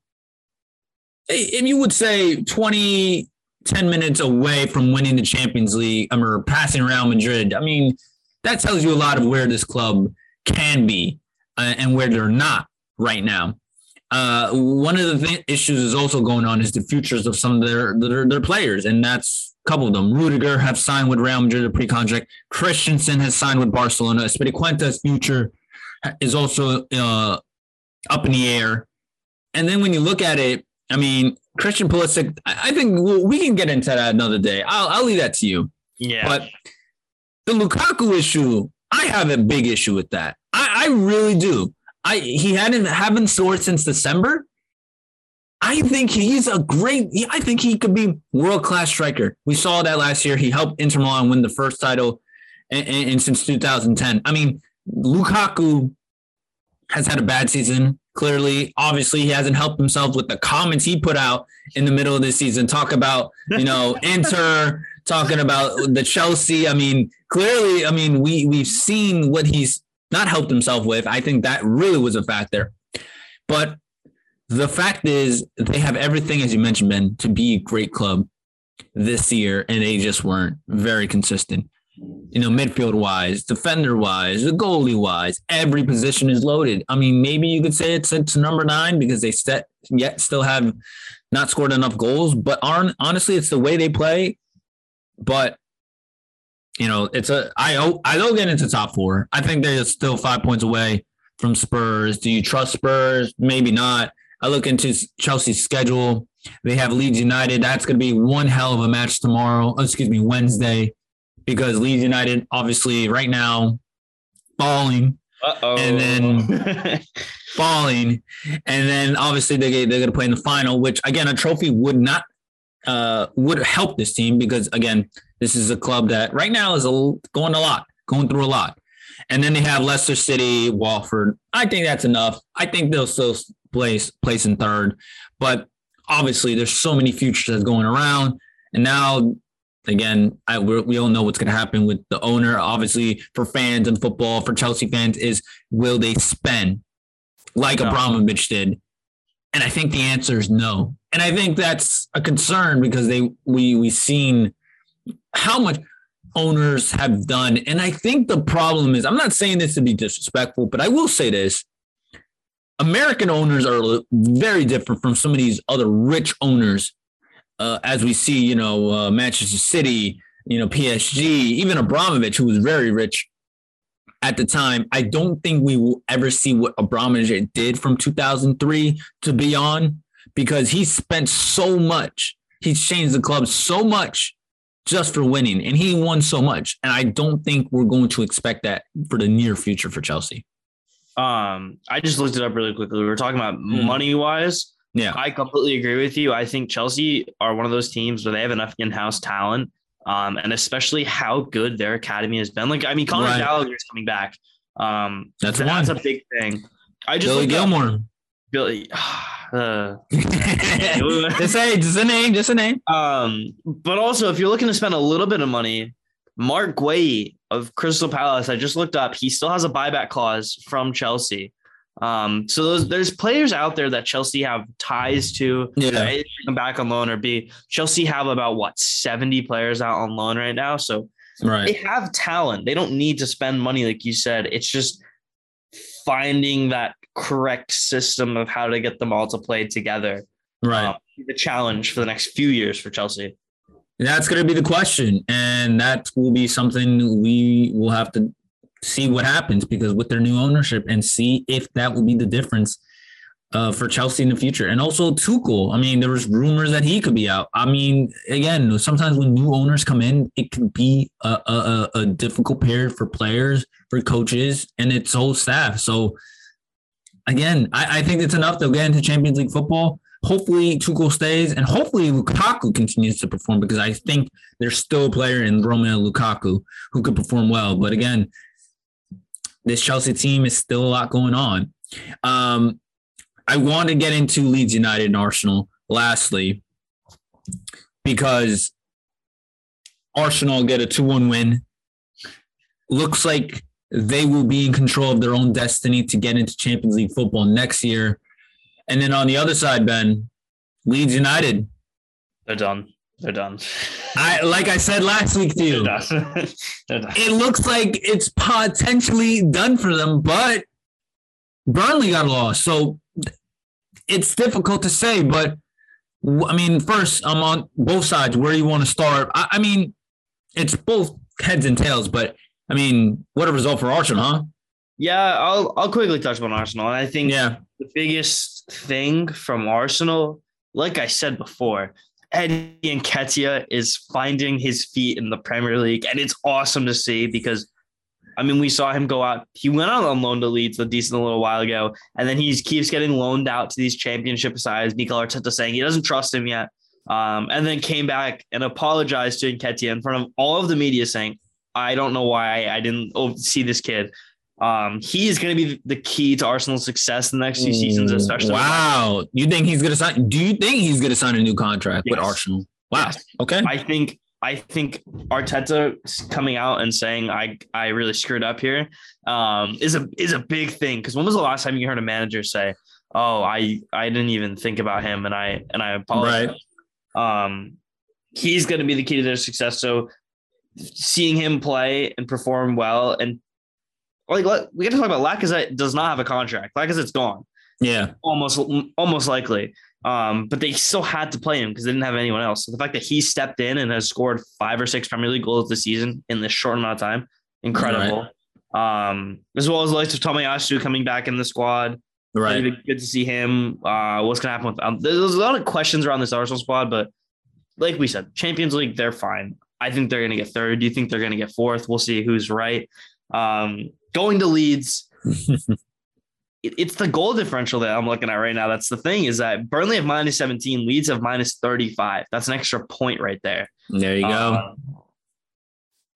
S1: if you would say 20, 10 minutes away from winning the Champions League um, or passing Real Madrid, I mean, that tells you a lot of where this club can be uh, and where they're not right now. Uh, one of the th- issues is also going on is the futures of some of their, their, their players, and that's a couple of them. Rudiger have signed with Real Madrid pre-contract. Christensen has signed with Barcelona. Azpilicueta's future is also uh, up in the air. And then when you look at it, I mean, Christian Pulisic, I think we can get into that another day. I'll, I'll leave that to you.
S2: Yeah.
S1: But the Lukaku issue, I have a big issue with that. I, I really do. I he hadn't haven't scored since December. I think he's a great. I think he could be world class striker. We saw that last year. He helped Inter Milan win the first title, and since 2010. I mean, Lukaku has had a bad season. Clearly, obviously, he hasn't helped himself with the comments he put out in the middle of the season. Talk about, you know, <laughs> Inter, talking about the Chelsea. I mean, clearly, I mean, we we've seen what he's not helped himself with. I think that really was a factor. But the fact is, they have everything, as you mentioned, Ben, to be a great club this year, and they just weren't very consistent you know, midfield wise, defender wise, the goalie wise, every position is loaded. I mean, maybe you could say it's it's number nine because they set yet still have not scored enough goals, but honestly, it's the way they play. But you know, it's a I I don't get into top four. I think they're still five points away from Spurs. Do you trust Spurs? Maybe not. I look into Chelsea's schedule. They have Leeds United. That's going to be one hell of a match tomorrow. Oh, excuse me, Wednesday, because Leeds United, obviously, right now, falling.
S2: Uh-oh.
S1: And then <laughs> falling. And then obviously they, they're going to play in the final, which again, a trophy would not, uh, would help this team because again, this is a club that right now is a, going a lot, going through a lot. And then they have Leicester City, Watford. I think that's enough. I think they'll still place place in third, but obviously there's so many futures that's going around. And now, again, I, we all know what's going to happen with the owner. Obviously, for fans and football, for Chelsea fans, is will they spend like no. Abramovich did? And I think the answer is no. And I think that's a concern because they we we seen how much owners have done. And I think the problem is, I'm not saying this to be disrespectful, but I will say this. American owners are very different from some of these other rich owners, uh, as we see, you know, uh, Manchester City, you know, PSG, even Abramovich, who was very rich at the time. I don't think we will ever see what Abramovich did from 2003 to beyond because he spent so much. He's changed the club so much just for winning, and he won so much. And I don't think we're going to expect that for the near future for Chelsea.
S2: Um, I just looked it up really quickly. We were talking about mm. money wise.
S1: Yeah,
S2: I completely agree with you. I think Chelsea are one of those teams where they have enough in-house talent, um, and especially how good their academy has been. Like, I mean, Conor right. Gallagher is coming back. Um,
S1: that's
S2: that's
S1: one.
S2: a big thing. I just
S1: Billy Gilmour. Up,
S2: Billy. <sighs> <laughs> Uh,
S1: just say just a name, just a name.
S2: Um, but also if you're looking to spend a little bit of money, Marc Guéhi of Crystal Palace, I just looked up. He still has a buyback clause from Chelsea. Um, so those, there's players out there that Chelsea have ties to.
S1: Yeah,
S2: come back on loan or be Chelsea have about what 70 players out on loan right now. So
S1: right.
S2: they have talent. They don't need to spend money, like you said. It's just finding that correct system of how to get them all to play together.
S1: Right. Um,
S2: the challenge for the next few years for Chelsea.
S1: That's going to be the question. And that will be something we will have to see what happens because with their new ownership and see if that will be the difference uh, for Chelsea in the future. And also Tuchel. I mean, there was rumors that he could be out. I mean, again, sometimes when new owners come in, it can be a, a, a difficult period for players, for coaches, and its whole staff. So again, I, I think it's enough to get into Champions League football hopefully Tuchel stays and hopefully Lukaku continues to perform because I think there's still a player in Romelu Lukaku who could perform well. But again, this Chelsea team is still a lot going on. Um, I want to get into Leeds United and Arsenal lastly because Arsenal get a 2 1 win. Looks like they will be in control of their own destiny to get into Champions League football next year. And then on the other side, Ben, Leeds United.
S2: They're done. They're done.
S1: I like I said last week to you. <laughs>
S2: They're done. They're done.
S1: It looks like it's potentially done for them, but Burnley got lost. So it's difficult to say, but I mean, first, I'm on both sides. Where you want to start? I, I mean, it's both heads and tails, but I mean, what a result for Arsenal, huh?
S2: Yeah, I'll I'll quickly touch on Arsenal. I think
S1: yeah.
S2: the biggest thing from Arsenal, like I said before, Eddie Nketiah is finding his feet in the Premier League, and it's awesome to see because, I mean, we saw him go out. He went out on loan to Leeds a decent little while ago, and then he keeps getting loaned out to these championship sides. Mikel Arteta saying he doesn't trust him yet, um, and then came back and apologized to Nketiah in front of all of the media, saying, "I don't know why I didn't see this kid." Um, he is going to be the key to Arsenal's success in the next few seasons, especially.
S1: Wow, you think he's going to sign? Do you think he's going to sign a new contract yes. with Arsenal? Wow.
S2: Yes.
S1: Okay.
S2: I think I think Arteta coming out and saying I I really screwed up here um, is a is a big thing because when was the last time you heard a manager say, "Oh, I I didn't even think about him and I and I apologize." Right. Um, he's going to be the key to their success. So seeing him play and perform well and like we got to talk about Lacazette does not have a contract. Lacazette's gone.
S1: Yeah,
S2: almost almost likely. Um, but they still had to play him because they didn't have anyone else. So the fact that he stepped in and has scored five or six Premier League goals this season in this short amount of time, incredible. Um, as well as the likes of Tommy Tomiyasu coming back in the squad.
S1: Right.
S2: Be good to see him. Uh, what's gonna happen with um, there's a lot of questions around this Arsenal squad, but like we said, Champions League, they're fine. I think they're gonna get third. Do you think they're gonna get fourth? We'll see who's right. Um, going to Leeds, <laughs> it- it's the goal differential that I'm looking at right now. That's the thing is that Burnley have minus 17, Leeds have minus 35. That's an extra point right there.
S1: There you go.
S2: Um,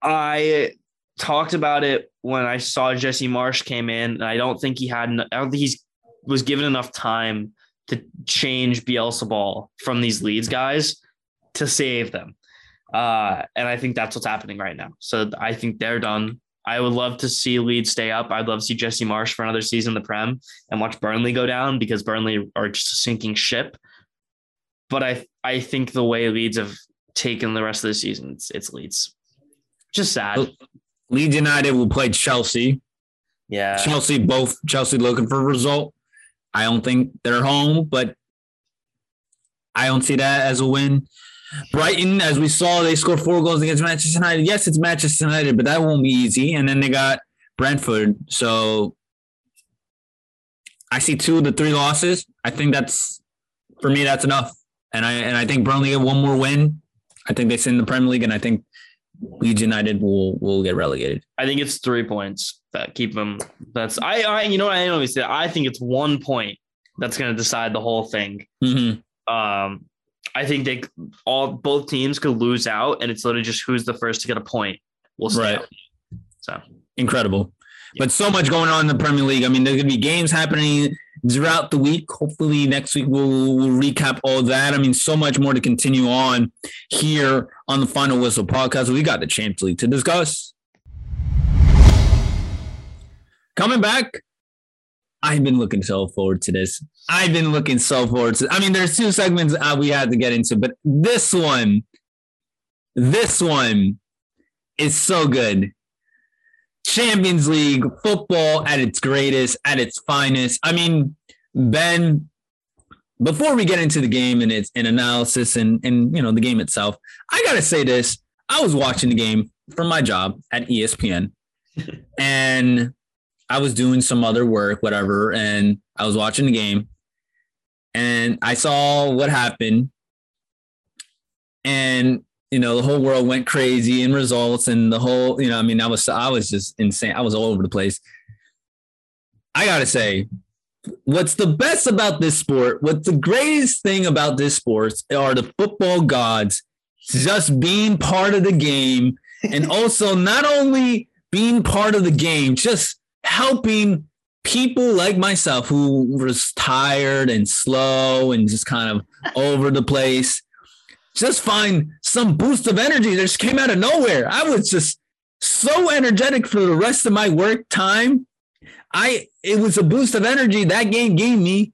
S2: I talked about it when I saw Jesse Marsch came in, and I don't think he had. I don't think he's was given enough time to change Bielsa ball from these Leeds guys to save them. Uh, and I think that's what's happening right now. So I think they're done. I would love to see Leeds stay up. I'd love to see Jesse Marsch for another season in the Prem and watch Burnley go down because Burnley are just a sinking ship. But I I think the way Leeds have taken the rest of the season, it's, it's Leeds. Just sad.
S1: Leeds United will play Chelsea.
S2: Yeah.
S1: Chelsea, both Chelsea looking for a result. I don't think they're home, but I don't see that as a win. Brighton, as we saw, they scored four goals against Manchester United. Yes, it's Manchester United, but that won't be easy. And then they got Brentford. So I see two of the three losses. I think that's for me, that's enough. And I and I think Burnley get one more win. I think they sit in the Premier League, and I think Leeds United will will get relegated.
S2: I think it's three points that keep them. That's I. I you know what I always say. I think it's one point that's going to decide the whole thing.
S1: Mm-hmm.
S2: Um, I think they all both teams could lose out, and it's literally just who's the first to get a point We'll stay.
S1: Right.
S2: So
S1: incredible. But so much going on in the Premier League. I mean, there's gonna be games happening throughout the week. Hopefully, next week we'll, we'll recap all that. I mean, so much more to continue on here on the Final Whistle podcast. We got the Champions League to discuss. Coming back, I've been looking so forward to this. I've been looking so forward to. I mean, there's two segments uh, we had to get into, but this one, this one is so good. Champions League football at its greatest, at its finest. I mean, Ben, before we get into the game and its and analysis and and you know the game itself, I gotta say this. I was watching the game for my job at ESPN, <laughs> and I was doing some other work, whatever, and I was watching the game, and I saw what happened, and you know the whole world went crazy in results and the whole you know i mean i was i was just insane. I was all over the place. I gotta say what's the best about this sport what's the greatest thing about this sport are the football gods just being part of the game and <laughs> also not only being part of the game just helping people like myself who was tired and slow and just kind of over the place just find some boost of energy that just came out of nowhere. I was just so energetic for the rest of my work time. I it was a boost of energy that game gave me,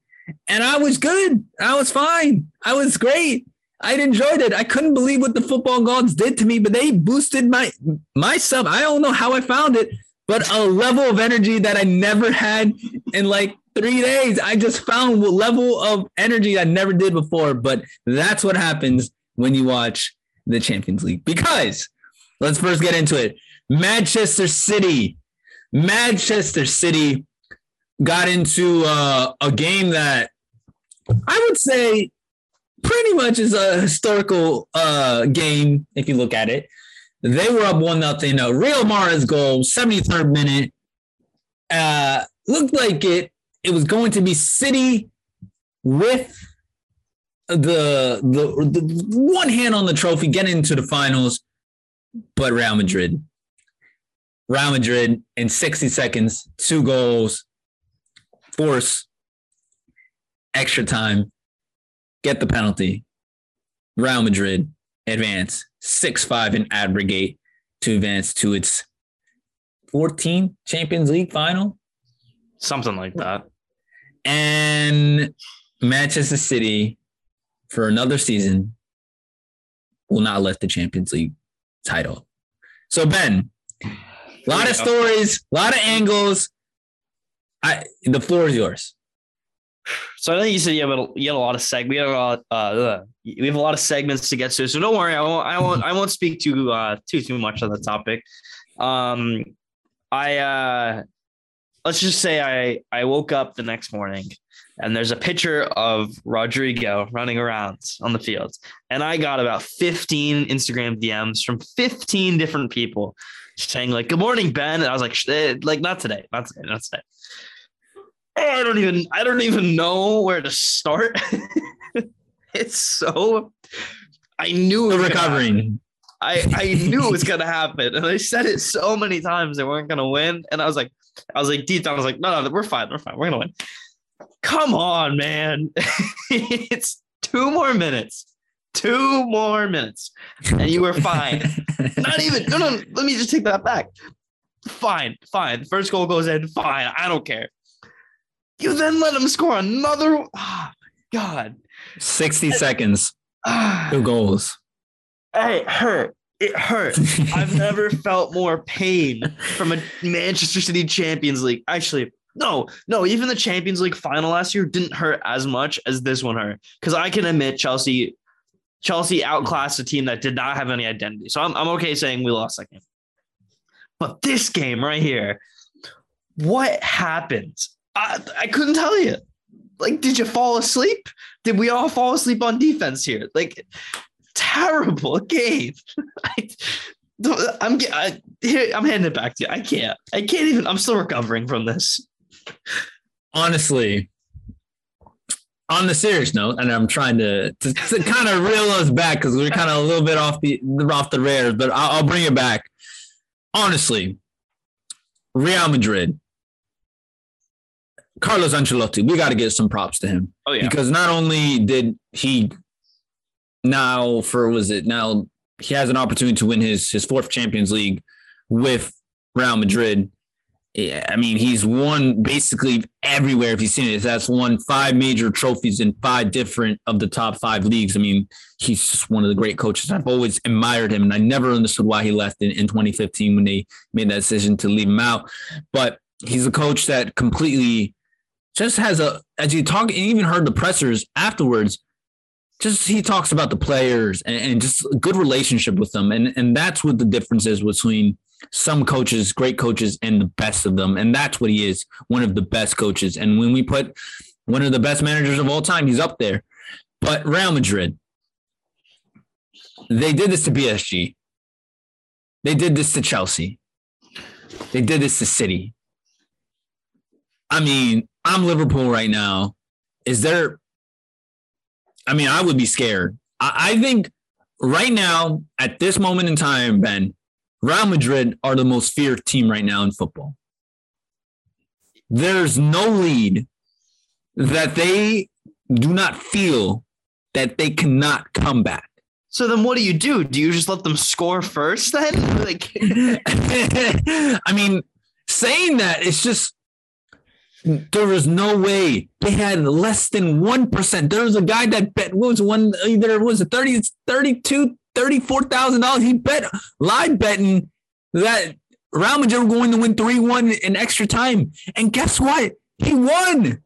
S1: and I was good. I was fine. I was great. I enjoyed it. I couldn't believe what the football gods did to me, but they boosted my myself. I don't know how I found it, but a level of energy that I never had in like three days. I just found a level of energy I never did before. But that's what happens when you watch the Champions League. Because let's first get into it. Manchester City, Manchester City got into uh, a game that I would say pretty much is a historical uh, game if you look at it. They were up one nothing. Uh, Riyad Mahrez goal, 73rd minute. Uh, looked like it. It was going to be City with the, the the one hand on the trophy, getting into the finals, but Real Madrid. Real Madrid in 60 seconds, two goals, force, extra time, get the penalty. Real Madrid advance 6 5 and aggregate to advance to its 14th Champions League final.
S2: Something like that.
S1: And Manchester City, for another season, will not lift the Champions League title. So, Ben, a lot of stories, a lot of angles. I the floor is yours.
S2: So I think you said you have a, you have a lot of seg. We have a lot. Uh, we have a lot of segments to get to. So don't worry. I won't. I won't. I won't speak too uh too too much on the topic. Um, I uh let's just say I I woke up the next morning and there's a picture of Rodrygo running around on the field. And I got about 15 Instagram DMs from 15 different people saying like, "Good morning, Ben." And I was like, "Like not today, not today, not today." Oh, I don't even I don't even know where to start. <laughs> it's so I knew
S1: it recovering.
S2: I I knew it was gonna happen, and I said it so many times they weren't gonna win, and I was like, I was like deep down, I was like, no, no, we're fine, we're fine, we're gonna win. Come on, man, <laughs> it's two more minutes, two more minutes, and you were fine. <laughs> Not even no, no. Let me just take that back. Fine, fine. First goal goes in. Fine, I don't care. You then let him score another. Oh god.
S1: 60 seconds. Ah. Two goals.
S2: It hurt. It hurt. I've <laughs> never felt more pain from a Manchester City Champions League. Actually, no, no, even the Champions League final last year didn't hurt as much as this one hurt. Because I can admit Chelsea, Chelsea outclassed a team that did not have any identity. So I'm, I'm okay saying we lost that game. But this game right here, what happened? I, I couldn't tell you. Like, did you fall asleep? Did we all fall asleep on defense here? Like, terrible <laughs> game. I, I'm I, here, I'm handing it back to you. I can't. I can't even. I'm still recovering from this.
S1: Honestly, on the serious note, and I'm trying to to, to kind of reel us back because we're kind of a little bit off the off the rails, but I'll, I'll bring it back. Honestly, Real Madrid Carlos Ancelotti, we got to give some props to him.
S2: Oh yeah,
S1: because not only did he now for was it now he has an opportunity to win his his fourth Champions League with Real Madrid. I mean, he's won basically everywhere. If you've seen it, that's won five major trophies in five different of the top five leagues. I mean, he's just one of the great coaches. I've always admired him, and I never understood why he left in, in 2015 when they made that decision to leave him out. But he's a coach that completely just has a as you talk, and even heard the pressers afterwards. Just he talks about the players and, and just a good relationship with them, and and that's what the difference is between some coaches, great coaches, and the best of them, and that's what he is, one of the best coaches. And when we put one of the best managers of all time, he's up there. But Real Madrid, they did this to PSG. They did this to Chelsea. They did this to City. I mean, I'm Liverpool right now. Is there? I mean, I would be scared. I, I think right now, at this moment in time, Ben, Real Madrid are the most feared team right now in football. There's no lead that they do not feel that they cannot come back.
S2: So then what do you do? Do you just let them score first then? <laughs> Like <laughs>
S1: I mean, saying that it's just there was no way they had less than 1%. There was a guy that bet, what was one, either was it 30, 32, $34,000. He bet live betting that Real Madrid were going to win 3 1 in extra time. And guess what? He won.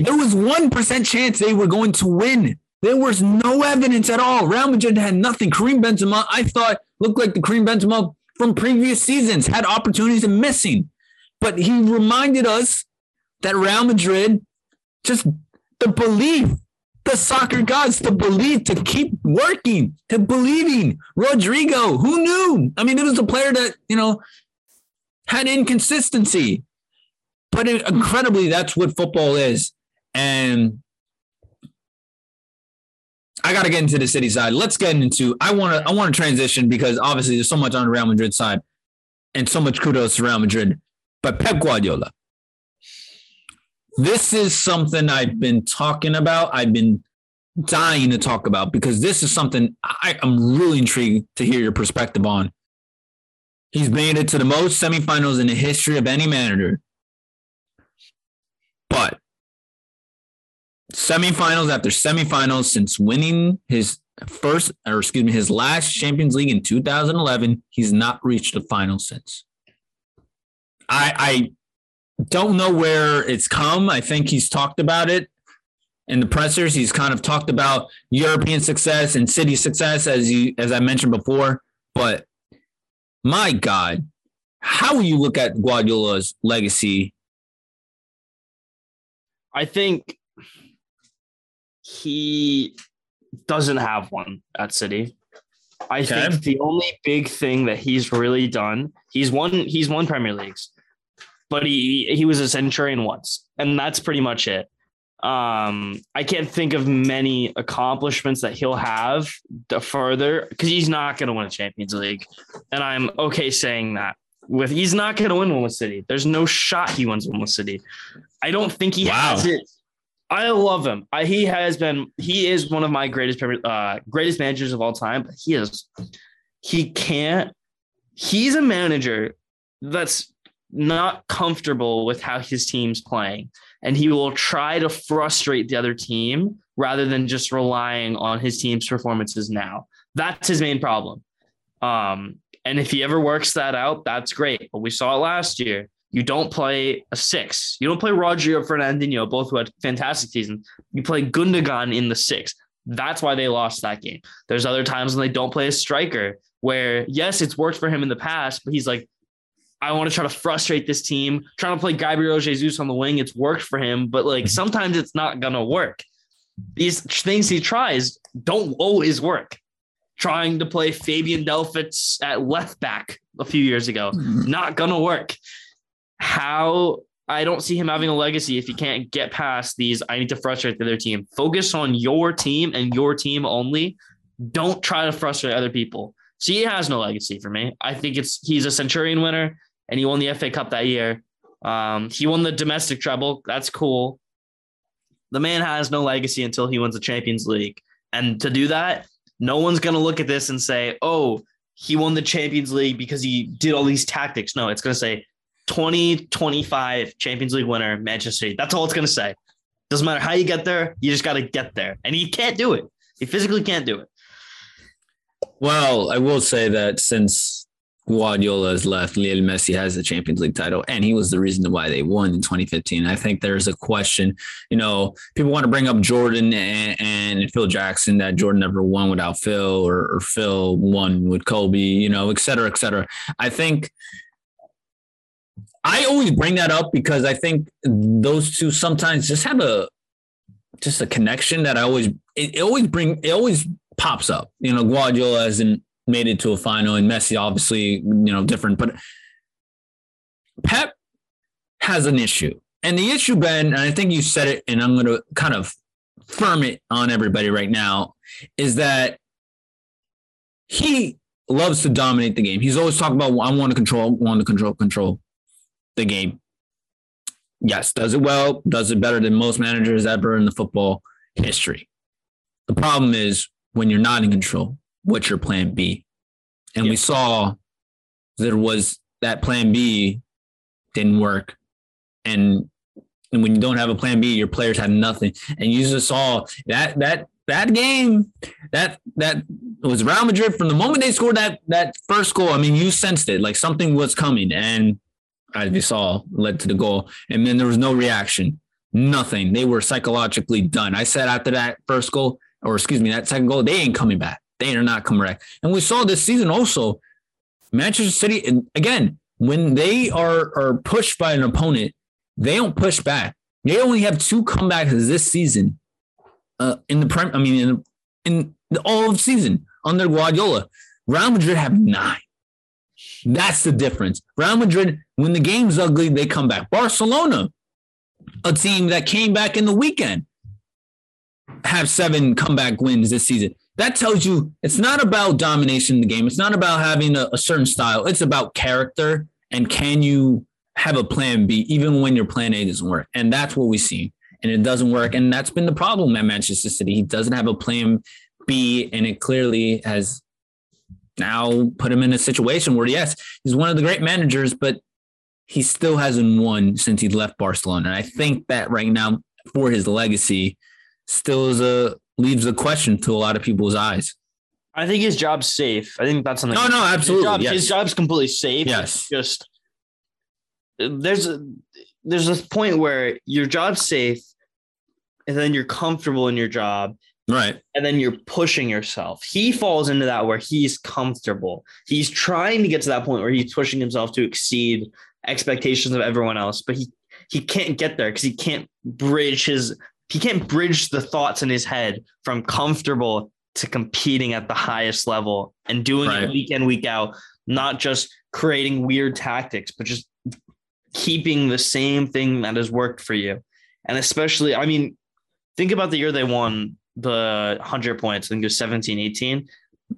S1: There was 1% chance they were going to win. There was no evidence at all. Real Madrid had nothing. Karim Benzema, I thought, looked like the Karim Benzema from previous seasons, had opportunities and missing. But he reminded us that Real Madrid, just the belief, the soccer gods, the belief to keep working, to believing. Rodrygo, who knew? I mean, it was a player that, you know, had inconsistency. But it, incredibly, that's what football is. And I got to get into the city side. Let's get into. I want to. I want to transition because obviously there's so much on the Real Madrid side, and so much kudos to Real Madrid. But Pep Guardiola, this is something I've been talking about. I've been dying to talk about because this is something I, am really intrigued to hear your perspective on. He's made it to the most semifinals in the history of any manager. But semifinals after semifinals since winning his first, or excuse me, his last Champions League in 2011, he's not reached a final since. I, I don't know where it's come. I think he's talked about it in the pressers. He's kind of talked about European success and city success, as you as I mentioned before. But my God, How will you look at Guardiola's legacy?
S2: I think he doesn't have one at City. I okay. think the only big thing that he's really done, he's won he's won Premier Leagues, but he he was a centurion once, and that's pretty much it. Um, I can't think of many accomplishments that he'll have the further because he's not going to win a Champions League, and I'm okay saying that. With he's not going to win one with City. There's no shot he wins one with City. I don't think he wow. has it. I love him. I, he has been. He is one of my greatest uh, greatest managers of all time. But he is. He can't. He's a manager that's not comfortable with how his team's playing and he will try to frustrate the other team rather than just relying on his team's performances now. That's his main problem. Um, and if he ever works that out, that's great. But we saw it last year. You don't play a six. You don't play Rodri or Fernandinho, both who had fantastic seasons. You play Gundogan in the six. That's why they lost that game. There's other times when they don't play a striker where, yes, it's worked for him in the past, but he's like, I want to try to frustrate this team. Trying to play Gabriel Jesus on the wing, it's worked for him, but like mm-hmm. sometimes it's not gonna work. These things he tries don't always work. Trying to play Fabian Delph at left back a few years ago, mm-hmm. not gonna work. How I don't see him having a legacy if he can't get past these. I need to frustrate the other team. Focus on your team and your team only. Don't try to frustrate other people. So he has no legacy for me. I think it's he's a Centurion winner and he won the FA Cup that year. Um, he won the domestic treble. That's cool. The man has no legacy until he wins the Champions League. And to do that, no one's going to look at this and say, oh, he won the Champions League because he did all these tactics. No, it's going to say 2025 Champions League winner, Manchester City. That's all it's going to say. Doesn't matter how you get there, you just got to get there. And he can't do it. He physically can't do it.
S1: Well, I will say that since Guardiola has left, Lionel Messi has the Champions League title, and he was the reason why they won in 2015. I think there's a question, you know, people want to bring up Jordan and, and Phil Jackson that Jordan never won without Phil or, or Phil won with Kobe, you know, et cetera, et cetera. I think I always bring that up because I think those two sometimes just have a just a connection that I always it, it always bring it always pops up. You know, Guardiola hasn't made it to a final, and Messi obviously, you know, different. But Pep has an issue, and the issue, Ben, and I think you said it, and I'm going to kind of firm it on everybody right now, is that he loves to dominate the game. He's always talking about I want to control, want to control, control the game. Yes, does it well, does it better than most managers ever in the football history. The problem is when you're not in control, what's your plan B? And yeah. we saw there was that plan B didn't work. And, and when you don't have a plan B, your players have nothing. And you just saw that that that game, that that was Real Madrid from the moment they scored that that first goal. I mean, you sensed it like something was coming, and as you saw, led to the goal. And then there was no reaction, nothing. They were psychologically done. I said after that first goal, or excuse me, that second goal, they ain't coming back. They are not coming back. And we saw this season also, Manchester City, and again, when they are, are pushed by an opponent, they don't push back. They only have two comebacks this season uh, in the prem. I mean, in, in the, all of season under Guardiola. Real Madrid have nine. That's the difference. Real Madrid, when the game's ugly, they come back. Barcelona, a team that came back in the weekend, have seven comeback wins this season. That tells you it's not about domination in the game. It's not about having a, a certain style. It's about character and can you have a plan B even when your plan A doesn't work. And that's what we see. And it doesn't work. And that's been the problem at Manchester City. He doesn't have a plan B, and it clearly has now put him in a situation where yes, he's one of the great managers, but he still hasn't won since he left Barcelona. And I think that right now for his legacy, still is a leaves a question to a lot of people's eyes.
S2: I think his job's safe. I think that's something.
S1: No, no, absolutely.
S2: His, job,
S1: yes.
S2: his job's completely safe.
S1: Yes.
S2: It's just there's a there's this point where your job's safe, and then you're comfortable in your job,
S1: Right.
S2: and then you're pushing yourself. He falls into that where he's comfortable. He's trying to get to that point where he's pushing himself to exceed expectations of everyone else, but he he can't get there because he can't bridge his he can't bridge the thoughts in his head from comfortable to competing at the highest level and doing
S1: Right.
S2: it week in week out, not just creating weird tactics, but just keeping the same thing that has worked for you. And especially, I mean, think about the year they won the 100 points, I think it was 17, 18.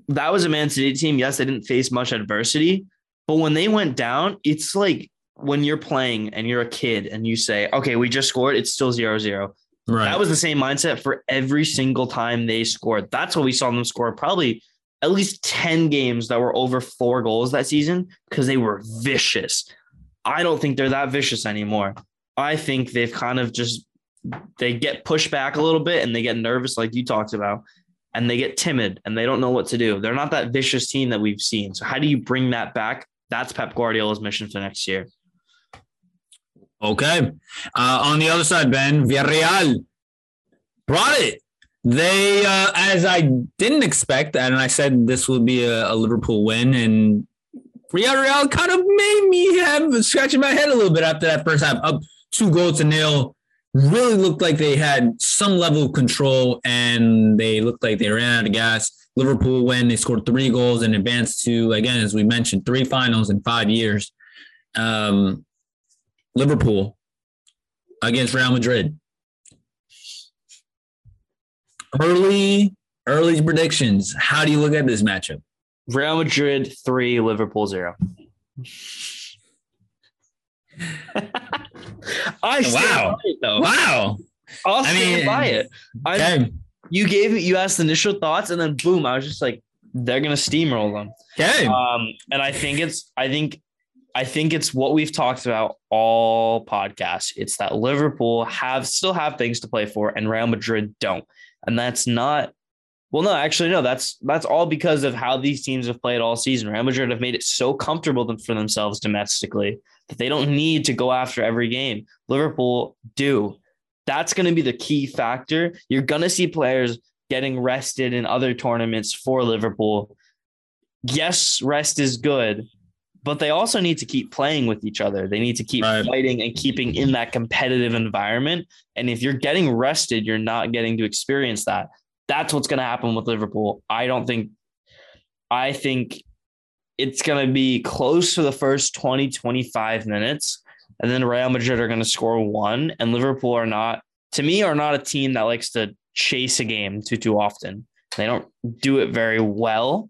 S2: That was a Man City team. Yes, they didn't face much adversity, but when they went down, it's like when you're playing and you're a kid and you say, okay, we just scored, it's still zero zero.
S1: Right.
S2: That was the same mindset for every single time they scored. That's what we saw them score probably at least 10 games that were over four goals that season because they were vicious. I don't think they're that vicious anymore. I think they've kind of just they get pushed back a little bit and they get nervous like you talked about and they get timid and they don't know what to do. They're not that vicious team that we've seen. So how do you bring that back? That's Pep Guardiola's mission for next year.
S1: Okay. Uh, on the other side, Ben, Villarreal brought it. They, uh, as I didn't expect, and I said this would be a, a Liverpool win, and Villarreal kind of made me have scratching my head a little bit after that first half. Up two goals to nil. Really looked like they had some level of control, and they looked like they ran out of gas. Liverpool win. They scored three goals and advanced to, again, as we mentioned, three finals in five years. Um, Liverpool against Real Madrid. Early, early predictions. How do you look at this matchup?
S2: Real Madrid three, Liverpool zero. I stand
S1: Wow.
S2: by it though.
S1: Wow.
S2: I'll
S1: I
S2: stand
S1: mean,
S2: by it. I,
S1: Okay.
S2: you gave you asked initial thoughts, and then boom, I was just like, they're gonna steamroll them.
S1: Okay.
S2: Um, and I think it's I think I think it's what we've talked about all podcasts. It's that Liverpool have still have things to play for, and Real Madrid don't. And that's not well, no, actually, no, that's that's all because of how these teams have played all season. Real Madrid have made it so comfortable for themselves domestically that they don't need to go after every game. Liverpool do. That's going to be the key factor. You're going to see players getting rested in other tournaments for Liverpool. Yes, rest is good, but they also need to keep playing with each other. They need to keep
S1: Right.
S2: fighting and keeping in that competitive environment. And if you're getting rested, you're not getting to experience that. That's what's going to happen with Liverpool. I don't think, I think it's going to be close to the first 20, 25 minutes. And then Real Madrid are going to score one. And Liverpool are not, to me, are not a team that likes to chase a game too, too often. They don't do it very well.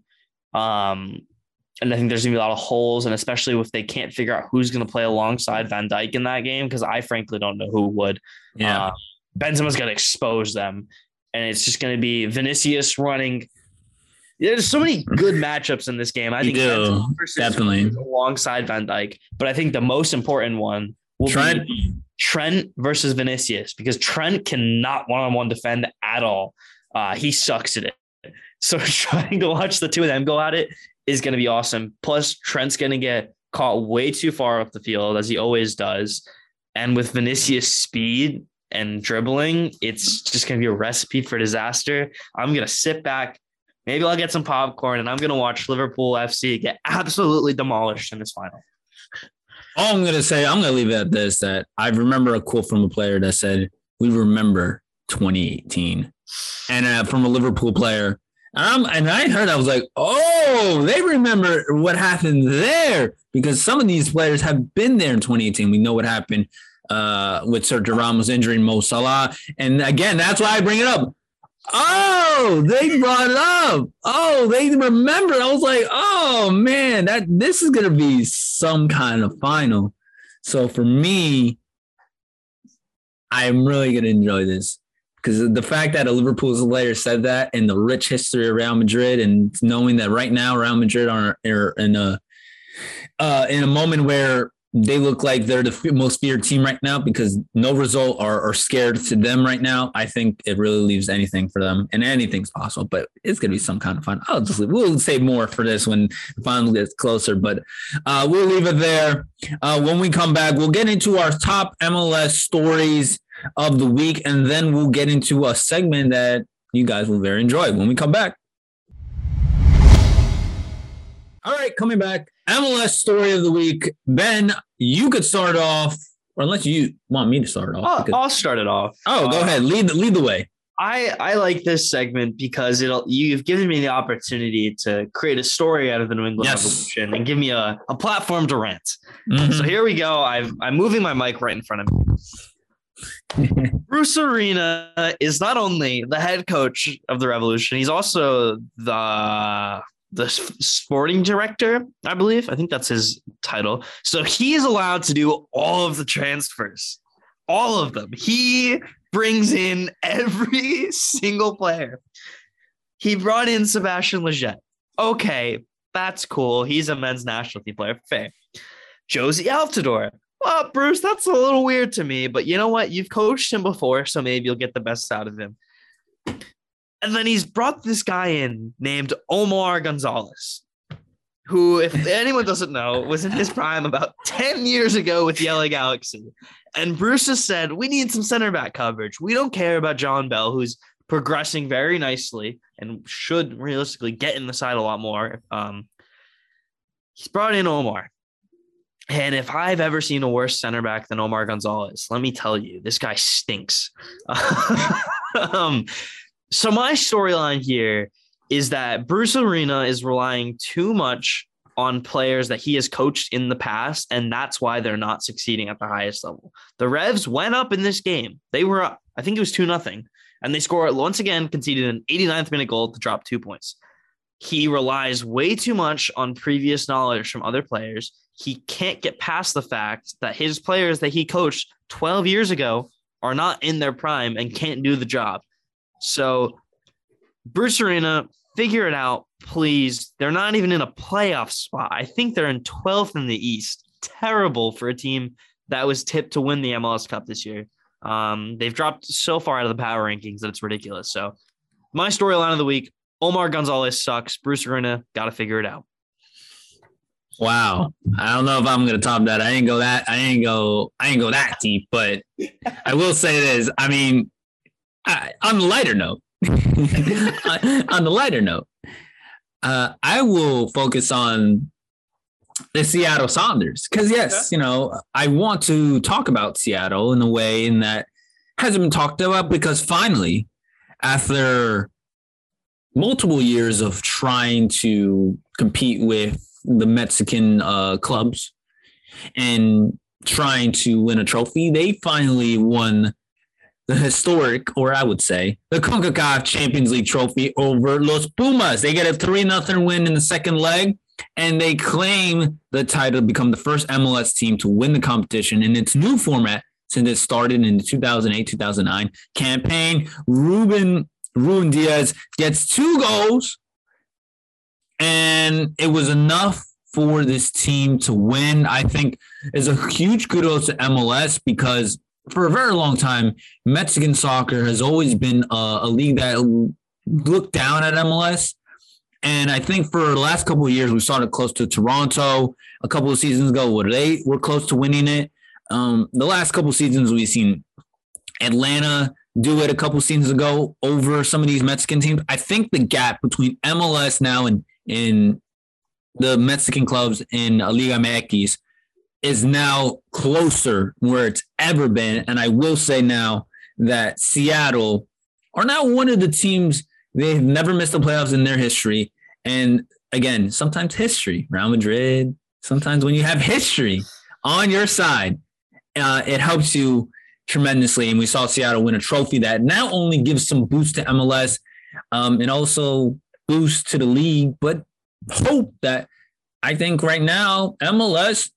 S2: Um, and I think there's gonna be a lot of holes, and especially if they can't figure out who's gonna play alongside Van Dijk in that game, because I frankly don't know who would.
S1: yeah.
S2: Uh, Benzema's gonna expose them, and it's just gonna be Vinicius running. There's so many good matchups in this game. I
S1: You
S2: think
S1: definitely.
S2: alongside Van Dijk, but I think the most important one will
S1: Trent.
S2: be Trent versus Vinicius because Trent cannot one-on-one defend at all. Uh, he sucks at it. <laughs> So <laughs> trying to watch the two of them go at it is going to be awesome. Plus, Trent's going to get caught way too far up the field as he always does, and with Vinicius' speed and dribbling, it's just going to be a recipe for disaster. I'm going to sit back. Maybe I'll get some popcorn and I'm going to watch Liverpool FC get absolutely demolished in this final.
S1: All I'm gonna say, I'm gonna leave it at this: that I remember a quote from a player that said, "We remember 2018," and uh, from a Liverpool player. Um, and I heard, I was like, "Oh, they remember what happened there," because some of these players have been there in 2018. We know what happened uh, with Sergio Ramos injury and Mo Salah, and again, that's why I bring it up. Oh, they brought it up. Oh, they remember. I was like, oh man, that this is gonna be some kind of final. So for me, I'm really gonna enjoy this because the fact that a Liverpool player said that and the rich history of Real Madrid and knowing that right now Real Madrid are, are in a uh, in a moment where they look like they're the most feared team right now because no result are, are scared to them right now. I think it really leaves anything for them, and anything's possible. But it's gonna be some kind of fun. I'll just we'll say more for this when the final gets closer, but uh, we'll leave it there. Uh, when we come back, we'll get into our top MLS stories of the week, and then we'll get into a segment that you guys will very enjoy when we come back. All right, coming back. MLS story of the week. Ben, you could start off, or unless you want me to start off.
S2: I'll,
S1: because-
S2: I'll start it off.
S1: oh, go
S2: Uh,
S1: ahead. Lead the, lead the way.
S2: I I like this segment because it'll you've given me the opportunity to create a story out of the New England
S1: Yes.
S2: Revolution and give me a, a platform to rant.
S1: Mhm.
S2: So here we go. I've I'm moving my mic right in front of me. Bruce Arena is not only the head coach of the Revolution, he's also the the sporting director, I believe. I think that's his title. So he is allowed to do all of the transfers, all of them. He brings in every <laughs> single player. He brought in Sebastian Lletget. Okay, that's cool. He's a men's national team player. Fair. Jozy Altidore. Well, Bruce, that's a little weird to me, but you know what? You've coached him before, so maybe you'll get the best out of him. And then he's brought this guy in named Omar Gonzalez, who, if <laughs> anyone doesn't know, was in his prime about 10 years ago with the LA Galaxy. And Bruce has said, we need some center back coverage. We don't care about Jon Bell, who's progressing very nicely and should realistically get in the side a lot more. Um, he's brought in Omar. And if I've ever seen a worse center back than Omar Gonzalez, let me tell you, this guy stinks. <laughs> um, so my storyline here is that Bruce Arena is relying too much on players that he has coached in the past, and that's why they're not succeeding at the highest level. The Revs went up in this game. They were up. I think it was 2 nothing, And they score once again, conceded an 89th minute goal to drop two points. He relies way too much on previous knowledge from other players. He can't get past the fact that his players that he coached 12 years ago are not in their prime and can't do the job. So, Bruce Arena, figure it out, please. They're not even in a playoff spot. I think they're in 12th in the East. Terrible for a team that was tipped to win the MLS Cup this year. Um, they've dropped so far out of the power rankings that it's ridiculous. So, my storyline of the week Omar Gonzalez sucks. Bruce Arena, got to figure it out.
S1: Wow. I don't know if I'm gonna top that. I ain't go that I ain't go I ain't go that deep, but I will say this. I mean, I, on the lighter note, <laughs> on the lighter note, uh, I will focus on the Seattle Sounders because yes, you know, I want to talk about Seattle in a way in that hasn't been talked about because finally, after multiple years of trying to compete with the Mexican uh, clubs and trying to win a trophy, they finally won the historic, or I would say, the CONCACAF Champions League trophy over Los Pumas. They get a 3 0 win in the second leg, and they claim the title to become the first MLS team to win the competition in its new format since it started in the 2008 2009 campaign. Ruben Ruben Diaz gets two goals, and it was enough for this team to win. I think is a huge kudos to MLS because for a very long time, Mexican soccer has always been a, a league that looked down at MLS. And I think for the last couple of years, we started close to Toronto. A couple of seasons ago, where they were close to winning it. Um, the last couple of seasons, we've seen Atlanta do it a couple seasons ago over some of these Mexican teams. I think the gap between MLS now and in the Mexican clubs in Liga MX is now closer where it's ever been. And I will say now that Seattle are now one of the teams they've never missed the playoffs in their history. And again, sometimes history, Real Madrid, sometimes when you have history on your side, uh, it helps you tremendously. And we saw Seattle win a trophy that not only gives some boost to MLS um, and also boost to the league, but hope that I think right now MLS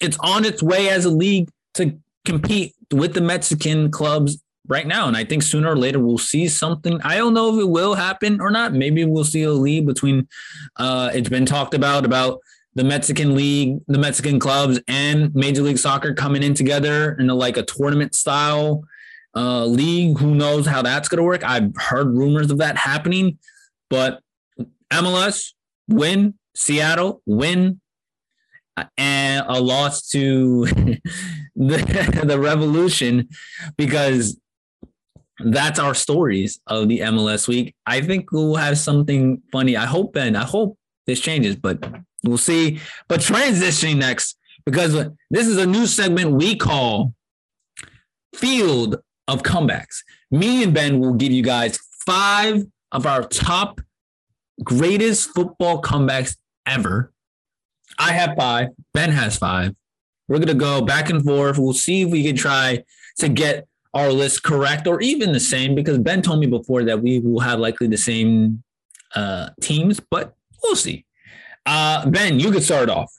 S1: it's on its way as a league to compete with the Mexican clubs right now. And I think sooner or later we'll see something. I don't know if it will happen or not. Maybe we'll see a league between uh it's been talked about about the Mexican league, the Mexican clubs and Major League Soccer coming in together in a, like a tournament style uh league. Who knows how that's gonna work? I've heard rumors of that happening, but MLS win, Seattle win, uh, and a loss to <laughs> the, the revolution because that's our stories of the MLS week. I think we'll have something funny. I hope, Ben, I hope this changes, but we'll see. But transitioning next, because this is a new segment we call Field of Comebacks. Me and Ben will give you guys five of our top greatest football comebacks ever. I have five. Ben has five. We're going to go back and forth. We'll see if we can try to get our list correct or even the same because Ben told me before that we will have likely the same uh, teams, but we'll see. Uh, ben, you can start off.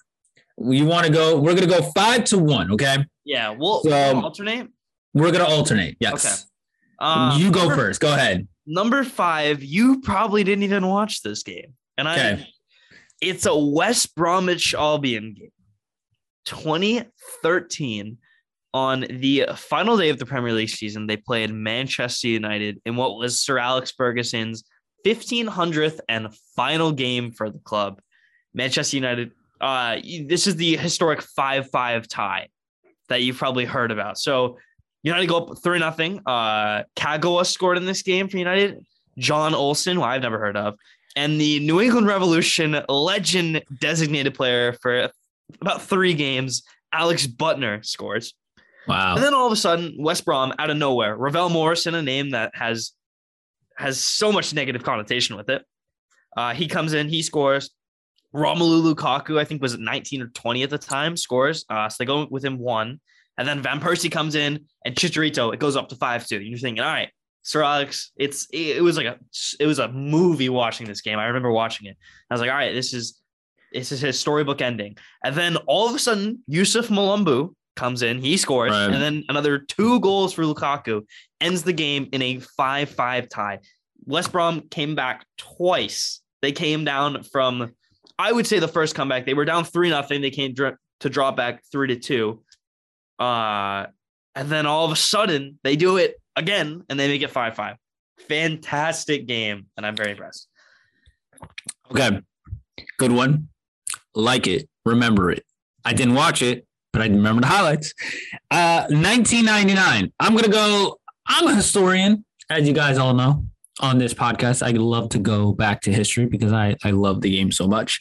S1: You want to go? We're gonna go five to one. Okay.
S2: Yeah. We'll, so, we'll alternate.
S1: We're gonna alternate. Yes. Okay. Um, you go first. Go ahead.
S2: Number five. You probably didn't even watch this game, and I. It's a West Bromwich Albion game. 2013 on the final day of the Premier League season, they played Manchester United in what was Sir Alex Ferguson's 1500th and final game for the club. Manchester United, uh, this is the historic 5 5 tie that you've probably heard about. So, United go up 3 0. Uh, Kagawa scored in this game for United. Jonas Olsson, who I've never heard of, and the New England Revolution legend designated player for about three games, Alex Büttner scores.
S1: Wow.
S2: And then all of a sudden, West Brom out of nowhere, Ravel Morrison, a name that has has so much negative connotation with it. Uh, he comes in, he scores. Romelu Lukaku, I think, was 19 or 20 at the time, scores. Uh, so they go with him one. And then Van Persie comes in and Chicharito, it goes up to 5 2. You're thinking, all right, Sir Alex, it's it, was like a it was a movie watching this game. I remember watching it. I was like, all right, this is this is his storybook ending. And then all of a sudden, Youssouf Mulumbu comes in, he scores, right. and then another two goals for Lukaku ends the game in a 5 5 tie. West Brom came back twice. They came down from, I would say, the first comeback. They were down 3 nothing. They came dr- to draw back 3 to 2. Uh, and then all of a sudden, they do it again and they make it 5 5. Fantastic game. And I'm very impressed.
S1: Okay. Good one. Like it. Remember it. I didn't watch it, but I remember the highlights. Uh, 1999. I'm gonna go. I'm a historian, as you guys all know on this podcast. I love to go back to history because I I love the game so much.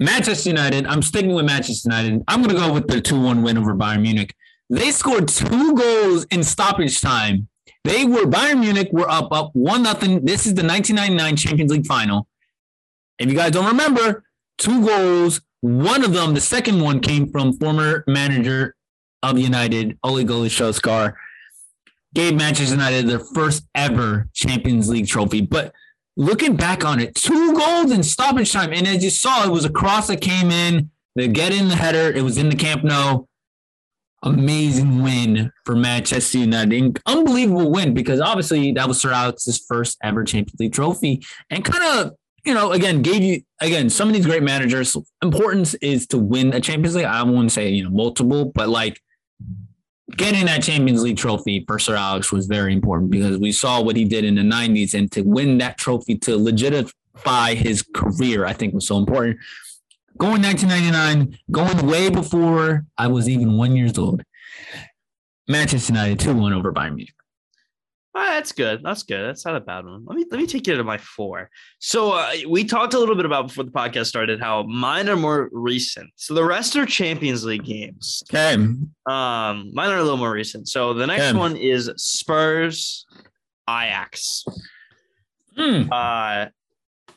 S1: Manchester United. I'm sticking with Manchester United. I'm gonna go with the two one win over Bayern Munich. They scored two goals in stoppage time. They were Bayern Munich were up up one nothing. This is the 1999 Champions League final. If you guys don't remember, two goals one of them, the second one, came from former manager of United, Ole Gunnar Solskjaer, gave Manchester United their first ever Champions League trophy. But looking back on it, two goals in stoppage time. And as you saw, it was a cross that came in. They get in the header. It was in the Camp Nou. Amazing win for Manchester United. Unbelievable win because obviously that was Sir Alex's first ever Champions League trophy and kind of you know, again, gave you again some of these great managers. Importance is to win a Champions League. I wouldn't say you know multiple, but like getting that Champions League trophy for Sir Alex was very important because we saw what he did in the '90s, and to win that trophy to legitimate his career, I think was so important. Going 1999, going way before I was even one years old. Manchester United 2 1 over Bayern Munich.
S2: Oh, that's good. That's good. That's not a bad one. Let me let me take you to my four. So uh, we talked a little bit about before the podcast started how mine are more recent. So the rest are Champions League games.
S1: Okay.
S2: Um, mine are a little more recent. So the next okay. one is Spurs Ajax.
S1: Hmm.
S2: Uh,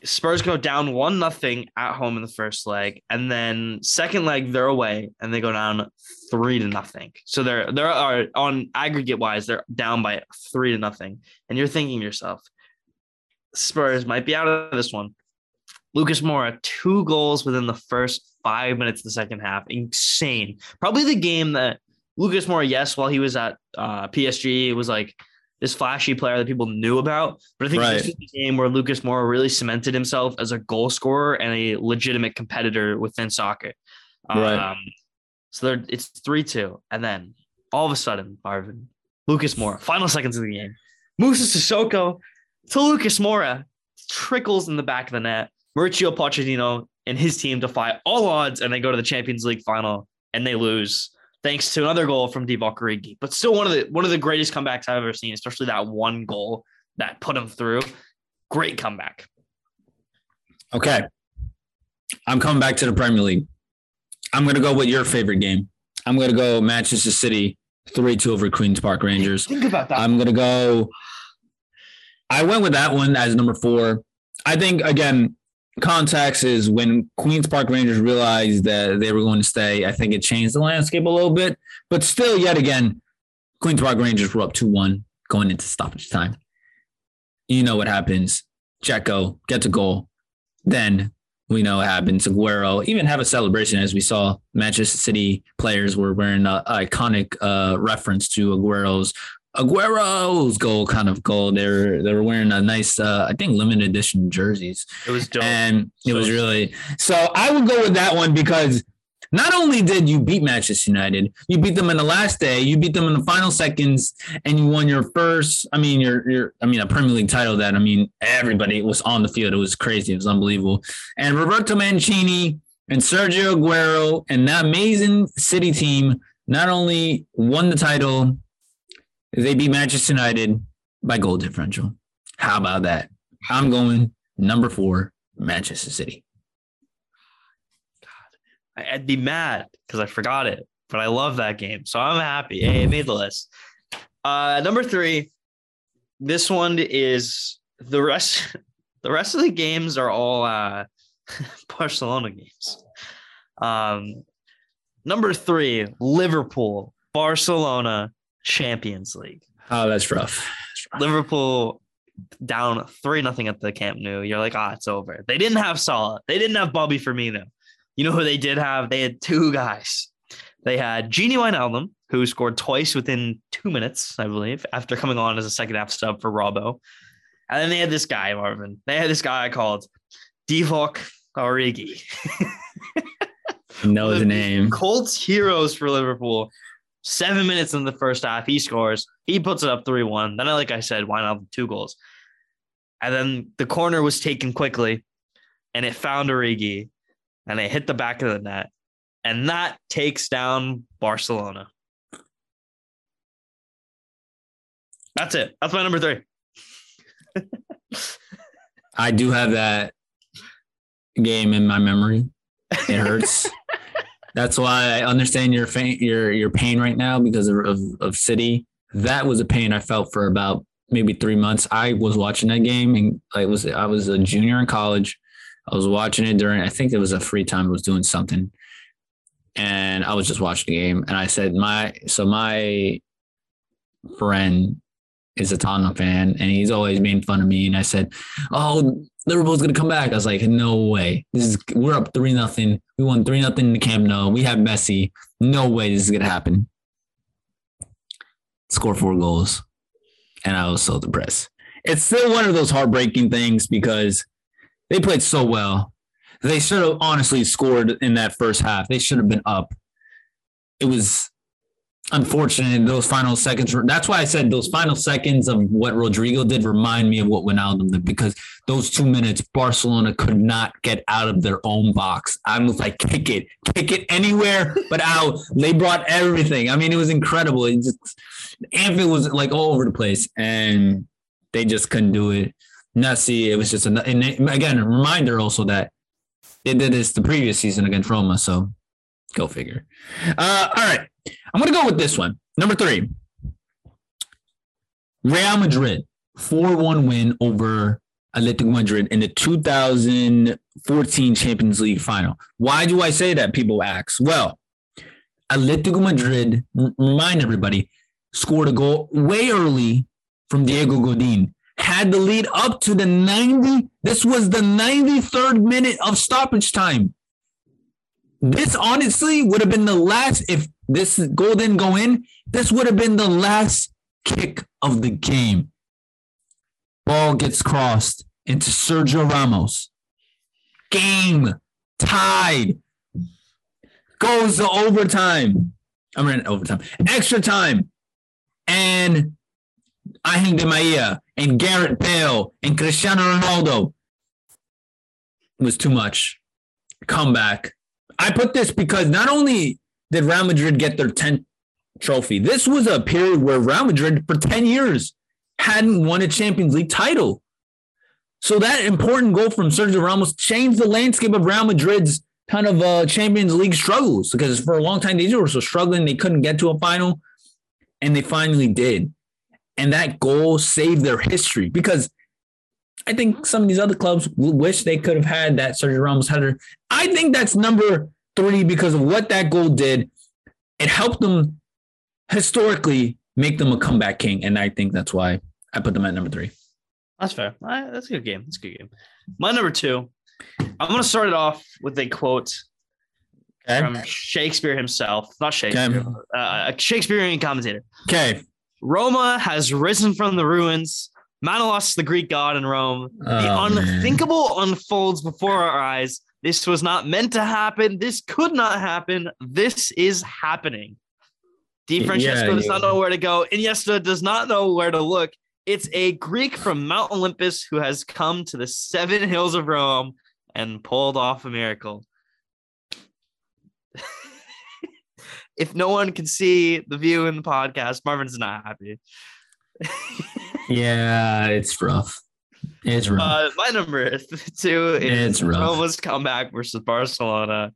S2: Spurs go down one nothing at home in the first leg, and then second leg they're away and they go down three to nothing. So they're they're on aggregate wise they're down by three to nothing, and you're thinking yourself, Spurs might be out of this one. Lucas Moura two goals within the first five minutes of the second half, insane. Probably the game that Lucas Moura, yes, while he was at uh, PSG, it was like this flashy player that people knew about. But I think right. this is the game where Lucas Moura really cemented himself as a goal scorer and a legitimate competitor within soccer. Right. Um, so it's 3 2. And then all of a sudden, Marvin, Lucas Moura, final seconds of the game, Moussa Sissoko to Lucas Moura trickles in the back of the net. Mauricio Pochettino and his team defy all odds and they go to the Champions League final and they lose thanks to another goal from Divock Origi. But still one of the one of the greatest comebacks I've ever seen, especially that one goal that put him through. Great comeback.
S1: Okay. I'm coming back to the Premier League. I'm going to go with your favorite game. I'm going to go Manchester City 3 2 over Queen's Park Rangers.
S2: Think about that.
S1: I'm going to go. I went with that one as number four. I think, again, context is when Queen's Park Rangers realized that they were going to stay, I think it changed the landscape a little bit. But still, yet again, Queen's Park Rangers were up 2 1 going into stoppage time. You know what happens. Dzeko gets a goal. Then we know what happens. Aguero even have a celebration as we saw Manchester City players were wearing an iconic uh, reference to Aguero's Aguero's goal kind of goal. They were they were wearing a nice uh, I think limited edition jerseys.
S2: It was dope.
S1: And it was really so I would go with that one because not only did you beat Manchester United, you beat them in the last day, you beat them in the final seconds, and you won your first, I mean, your your I mean, a Premier League title that I mean everybody was on the field. It was crazy, it was unbelievable. And Roberto Mancini and Sergio Aguero and that amazing City team not only won the title, they beat Manchester United by goal differential. How about that? I'm going number four, Manchester City.
S2: I'd be mad because I forgot it, but I love that game. So I'm happy. Hey, it made the list. Uh, number three, this one is the rest. <laughs> The rest of the games are all uh, <laughs> Barcelona games. Um, number three, Liverpool, Barcelona, Champions League.
S1: Oh, that's rough. That's rough.
S2: Liverpool down three nothing at the Camp Nou. You're like, ah, it's over. They didn't have Salah. They didn't have Bobby Firmino. You know who they did have? They had two guys. They had Gini Wijnaldum, who scored twice within two minutes, I believe, after coming on as a second half sub for Robbo. And then they had this guy, Marvin. They had this guy called Divock Origi. <laughs>
S1: know the name.
S2: Colts heroes for Liverpool. Seven minutes in the first half, he scores. He puts it up 3 1. Then, like I said, Wijnaldum two goals. And then the corner was taken quickly, and it found Origi, and it hit the back of the net. And that takes down Barcelona. That's it. That's my number three. <laughs>
S1: I do have that game in my memory. It hurts. <laughs> That's why I understand your fa- your your pain right now because of, of of City. That was a pain I felt for about maybe three months. I was watching that game and I was I was a junior in college. I was watching it during I think it was a free time. I was doing something, and I was just watching the game. And I said my so my friend is a Tottenham fan, and he's always made fun of me. And I said, "Oh, Liverpool's gonna come back." I was like, "No way! This is we're up three nothing. We won three nothing in the Camp Nou. We have Messi. No way this is gonna happen." Score four goals, and I was so depressed. It's still one of those heartbreaking things because they played so well. They should have honestly scored in that first half. They should have been up. It was unfortunate those final seconds. That's why I said those final seconds of what Rodrygo did remind me of what Wijnaldum did because those two minutes, Barcelona could not get out of their own box. I was like, kick it, kick it anywhere but out. They brought everything. I mean, it was incredible. It just Anfield was like all over the place, and they just couldn't do it. Messi, it was just a, and again reminder also that they did this the previous season against Roma. So go figure. Uh, all right. I'm to go with this one. Number three Real Madrid, 4 1 win over Atletico Madrid in the 2014 Champions League final. Why do I say that? People ask. Well, Atletico Madrid, remind everybody, scored a goal way early from Diego Godin. Had the lead up to the 90. This was the 93rd minute of stoppage time. This honestly would have been the last, if this goal didn't go in, this would have been the last kick of the game. Ball gets crossed into Sergio Ramos. Game tied. Goes to overtime. I'm mean, overtime. Extra time. And Angel Di Maria and Gareth Bale and Cristiano Ronaldo it was too much. Comeback. I put this because not only did Real Madrid get their 10th trophy. This was a period where Real Madrid for 10 years hadn't won a Champions League title. So that important goal from Sergio Ramos changed the landscape of Real Madrid's kind of uh, Champions League struggles because for a long time they were so struggling they couldn't get to a final, and they finally did. And that goal saved their history because I think some of these other clubs wish they could have had that Sergio Ramos header. I think that's number three because of what that goal did. It helped them historically make them a comeback king, and I think that's why I put them at number three.
S2: That's fair. That's a good game. That's a good game. My number two, I'm going to start it off with a quote okay. from Shakespeare himself, not Shakespeare, okay. uh, a Shakespearean commentator.
S1: Okay.
S2: Roma has risen from the ruins. Manolas, the Greek god in Rome. Oh, the unthinkable man. unfolds before our eyes. This was not meant to happen. This could not happen. This is happening. Di Francesco yeah, does not know where to go. Iniesta does not know where to look. It's a Greek from Mount Olympus who has come to the seven hills of Rome and pulled off a miracle. If no one can see the view in the podcast, Marvin's not happy. <laughs>
S1: yeah, it's rough. It's rough.
S2: Uh, my number two is it's rough. Roma's comeback versus Barcelona.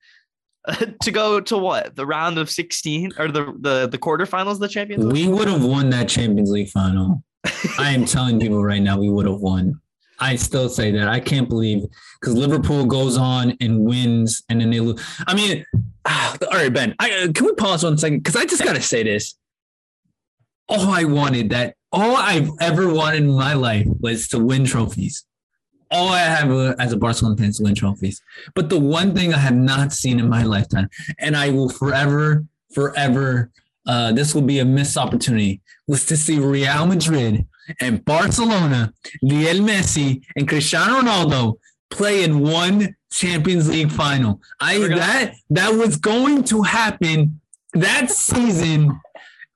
S2: <laughs> to go to what the round of 16 or the the the quarterfinals of the champions league
S1: we would have won that champions league final <laughs> i am telling people right now we would have won i still say that. I can't believe because liverpool goes on and wins and then they lose i mean <sighs> all right ben I, uh, can we pause one second? Because i just gotta say this. All i wanted that all i've ever wanted in my life was to win trophies. All I have as a Barcelona fan is to win trophies. But the one thing I have not seen in my lifetime, and I will forever, forever, uh, this will be a missed opportunity, was to see Real Madrid and Barcelona, Lionel Messi and Cristiano Ronaldo play in one Champions League final. I that that was going to happen that season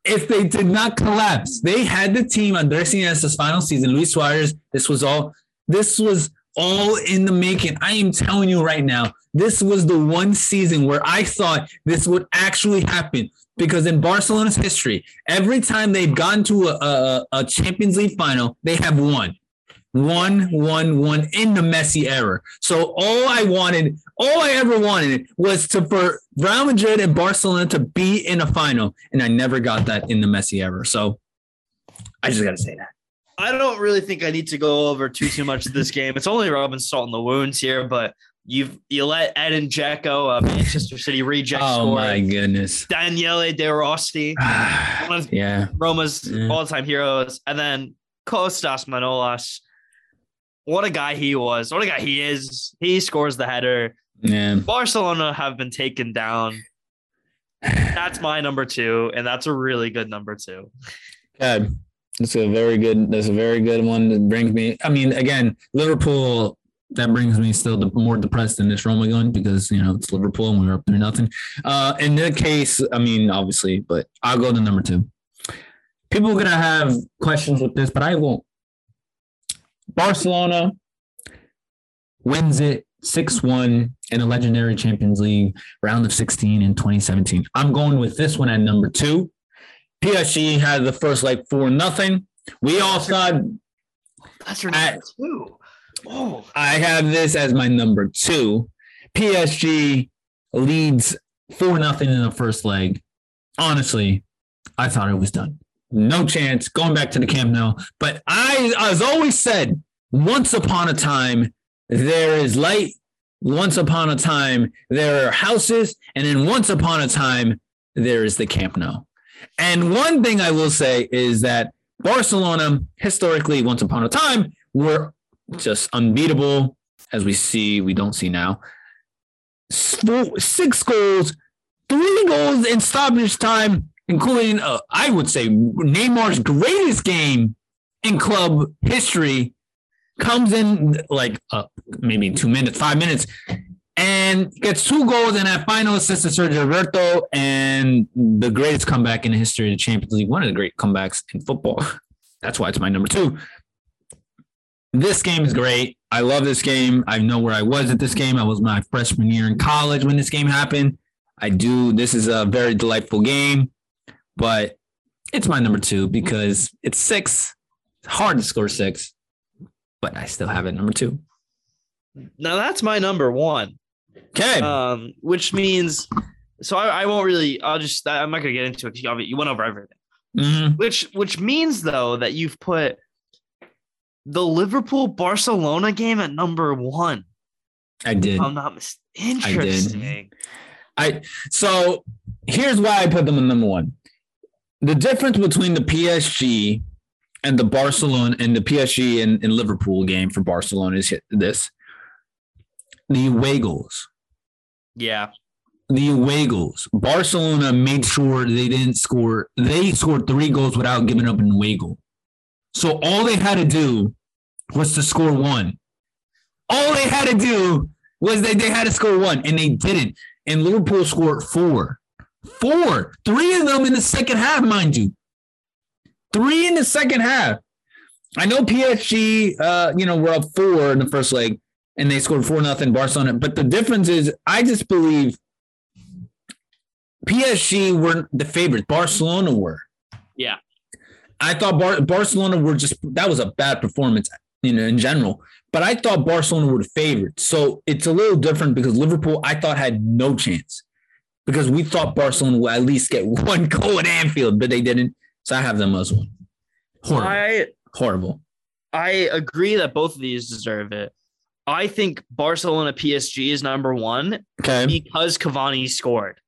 S1: if they did not collapse. They had the team Andres Iniesta's final season. Luis Suarez. This was all this was all in the making. I am telling you right now, this was the one season where I thought this would actually happen. Because in Barcelona's history, every time they've gone to a, a, a Champions League final, they have won. One, one, one in the Messi era. So all I wanted, all I ever wanted was to for Real Madrid and Barcelona to be in a final, and I never got that in the Messi era. So I just got to say that.
S2: I don't really think I need to go over too too much of this game. It's only rubbing salt in the wounds here, but you've you let Edin Dzeko, a uh, Manchester City reject
S1: oh my goodness.
S2: Daniele De Rossi, <sighs>
S1: one of yeah.
S2: Roma's yeah. all-time heroes, and then Kostas Manolas. What a guy he was. What a guy he is. He scores the header.
S1: Yeah.
S2: Barcelona have been taken down. That's my number two, and that's a really good number two.
S1: Good. That's a very good. That's a very good one. That brings me. I mean, again, Liverpool. That brings me still the, more depressed than this Roma gun because you know it's Liverpool and we were up there nothing. Uh, in that case, I mean, obviously, but I'll go to number two. People are gonna have questions with this, but I won't. Barcelona wins it 6 1 in a legendary Champions League round of 16 in 2017. I'm going with this one at number two. PSG had the first like four nothing. We all thought
S2: that's your number two.
S1: Oh, I have this as my number two. PSG leads four nothing in the first leg. Honestly, I thought it was done. No chance going back to the Camp Nou. But I, as always said, once upon a time there is light. Once upon a time there are houses, and then once upon a time there is the Camp Nou. And one thing I will say is that Barcelona, historically, once upon a time, were just unbeatable, as we see, we don't see now. Six goals, three goals in stoppage time, including, uh, I would say, Neymar's greatest game in club history, comes in like uh, maybe two minutes, five minutes, and gets two goals and that final assist to Sergio Roberto and the greatest comeback in the history of the Champions League, one of the great comebacks in football. <laughs> That's why it's my number two. This game is great. I love this game. I know where I was at this game. I was my freshman year in college when this game happened. I do. This is a very delightful game, but it's my number two because it's six. It's hard to score six, but I still have it number two.
S2: Now that's my number one.
S1: Okay.
S2: Um, which means so I, I won't really I'll just I'm not gonna get into it because you, you went over everything.
S1: Mhm.
S2: Which which means though that you've put the Liverpool Barcelona game at number one.
S1: I did.
S2: I'm not mis- interesting.
S1: I so here's why I put them in number one. The difference between the PSG and the Barcelona and the PSG and, and Liverpool game for Barcelona is this. The away goals.
S2: Yeah.
S1: The away goals. Barcelona made sure they didn't score. They scored three goals without giving up an away goal. So all they had to do was to score one. All they had to do was they, they had to score one, and they didn't. And Liverpool scored four. Four. Three of them in the second half, mind you. Three in the second half. I know PSG, uh, you know, were up four in the first leg, and they scored four nothing Barcelona. But the difference is, I just believe PSG weren't the favorites. Barcelona were.
S2: Yeah.
S1: I thought Bar- Barcelona were just that was a bad performance, you know, in general. But I thought Barcelona were the favorites. So it's a little different because Liverpool, I thought had no chance because we thought Barcelona would at least get <laughs> one goal at Anfield, but they didn't. So I have them as one. Horrible.
S2: I
S1: Horrible.
S2: I agree that both of these deserve it. I think Barcelona PSG is number one
S1: Okay.
S2: because Cavani scored.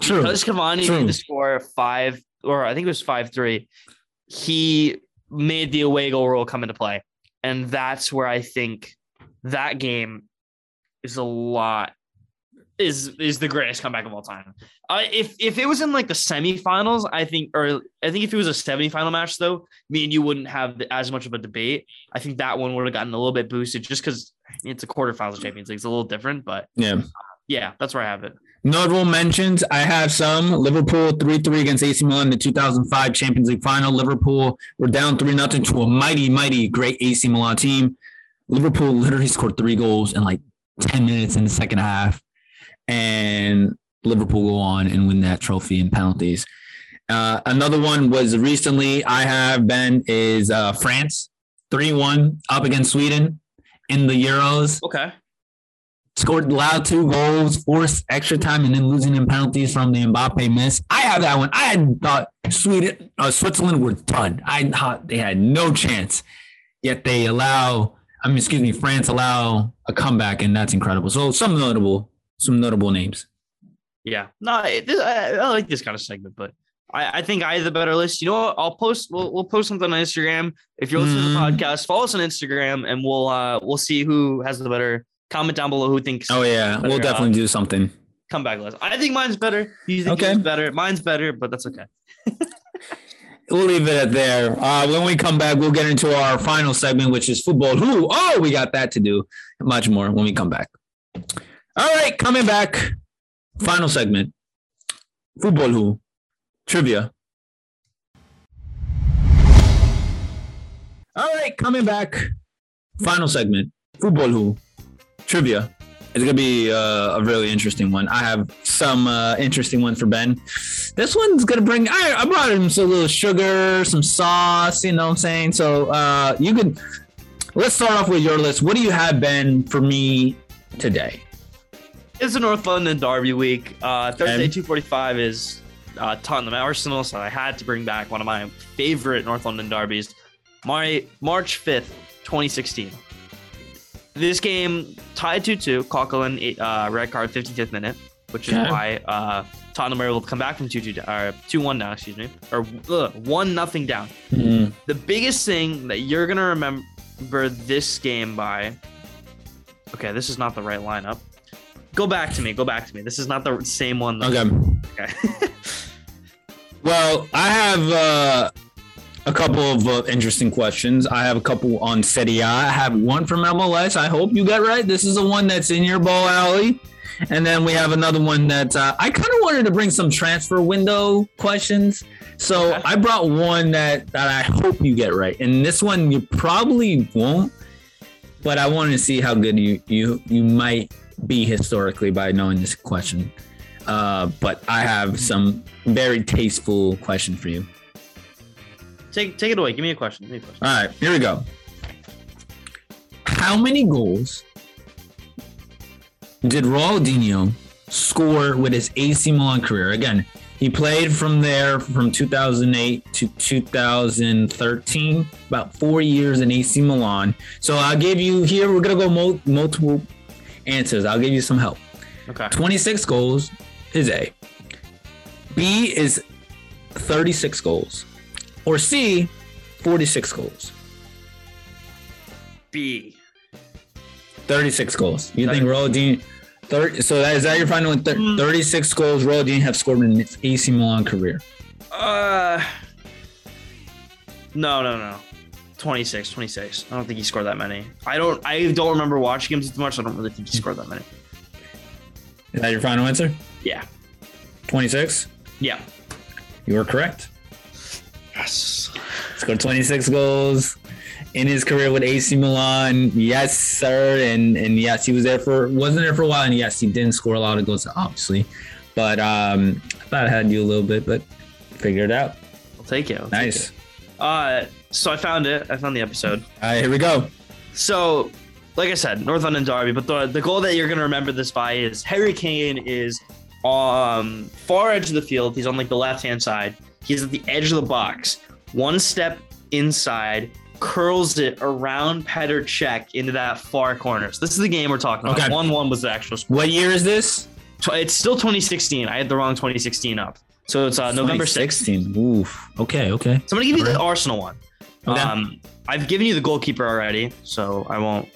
S1: True.
S2: Because Cavani
S1: True.
S2: made the score five, or I think it was five three. He made the away goal rule come into play, and that's where I think that game is a lot is is the greatest comeback of all time. Uh, if if it was in like the semifinals, I think, or I think if it was a semifinal match, though, me and you wouldn't have as much of a debate. I think that one would have gotten a little bit boosted just because it's a quarterfinals of Champions League. It's a little different, but
S1: Yeah.
S2: yeah, that's where I have it.
S1: Notable mentions. I have some. Liverpool 3 3 against AC Milan in the 2005 Champions League final. Liverpool were down 3 0 to a mighty, mighty great AC Milan team. Liverpool literally scored three goals in like 10 minutes in the second half. And Liverpool go on and win that trophy in penalties. Uh, another one was recently I have been is uh, France 3 1 up against Sweden in the Euros
S2: Okay.
S1: Scored allowed two goals, forced extra time, and then losing in penalties from the Mbappe miss. I have that one. I had thought Sweden, uh, Switzerland were done. I thought they had no chance. Yet they allow, I mean, excuse me, France allow a comeback, and that's incredible. So some notable, some notable names.
S2: Yeah, no, it, I, I like this kind of segment, but I, I think I have the better list. You know what? I'll post. We'll, we'll post something on Instagram. If you're listening to the
S1: Mm.
S2: podcast, follow us on Instagram, and we'll uh we'll see who has the better. Comment down below who thinks
S1: Oh yeah, we'll definitely do something.
S2: Come comeback list. I think mine's better. You think
S1: Okay.
S2: better? Mine's better, but that's okay. <laughs>
S1: We'll leave it at there. Uh, when we come back, we'll get into our final segment, which is football. Who? Oh, we got that to do. Much more when we come back. All right, coming back. Final segment. Football. Who? Trivia. All right, coming back. Final segment. Football. Who? Trivia. It's gonna be uh, a really interesting one. I have some uh, interesting one for Ben. This one's gonna bring. I, I brought him some little sugar, some sauce. You know what I'm saying? So uh, you can. Let's start off with your list. What do you have, Ben, for me today?
S2: It's a North London Derby week. Uh, Thursday, two forty-five is uh, Tottenham Arsenal, so I had to bring back one of my favorite North London derbies. March fifth, twenty sixteen. This game tied 2-2. Coquelin uh, red card 55th minute, which is
S1: Okay.
S2: why uh, Tottenham were able to come back from 2-2 down, or 2-1 down, excuse me, or uh, one nothing down.
S1: Mm,
S2: The biggest thing that you're gonna remember this game by. Okay, this is not the right lineup. Go back to me. Go back to me. This is not the same one. though.
S1: okay.
S2: Okay. <laughs>
S1: Well, I have uh, a couple of uh, interesting questions. I have a couple on Serie. I have one from MLS. I hope you got right. This is the one that's in your ball alley. And then we have another one that uh, I kind of wanted to bring some transfer window questions. So I brought one that, that I hope you get right. And this one you probably won't, but I wanted to see how good you you you might be historically by knowing this question. Uh, but I have some very tasteful question for you.
S2: Take take it away. Give me a question. Give me a question.
S1: All right, here we go. How many goals did Ronaldinho score with his AC Milan career? Again, he played from there from 2008 to 2013, about four years in AC Milan. So I'll give you here. We're gonna go mul- multiple answers. I'll give you some help.
S2: Okay.
S1: 26 goals is A. B is 36 goals. Or C, 46 goals.
S2: B.
S1: 36 goals. You think Ronaldinho 30, so that, is that your final one? Thir-
S2: Mm.
S1: 36 goals Ronaldinho have scored in his AC Milan career.
S2: Uh. No, no, no. 26, 26. I don't think he scored that many. I don't. I don't remember watching him too much. I don't really think he scored that many.
S1: Is that your final answer?
S2: Yeah.
S1: 26?
S2: Yeah.
S1: You are correct.
S2: Yes.
S1: Scored 26 goals in his career with AC Milan. Yes, sir. And and yes, he was there for wasn't there for a while. And yes, he didn't score a lot of goals, obviously. But um I thought I had you a little bit, but figured it out.
S2: I'll take it. I'll take
S1: Nice.
S2: it. Uh. So I found it. I found the episode.
S1: All right, here we go.
S2: So, like I said, North London Derby. But the the goal that you're gonna remember this by is Harry Kane is um far edge of the field. He's on like the left hand side. He's at the edge of the box. One step inside, curls it around Petr Cech into that far corner. So this is the game we're talking about.
S1: Okay.
S2: One one was the actual score.
S1: What year is this?
S2: It's still 2016. I had the wrong 2016 up. So it's uh, November 6th.
S1: 2016. Oof. Okay, okay.
S2: So I'm gonna give you the Arsenal one.
S1: Okay.
S2: Um, I've given you the goalkeeper already, so I won't.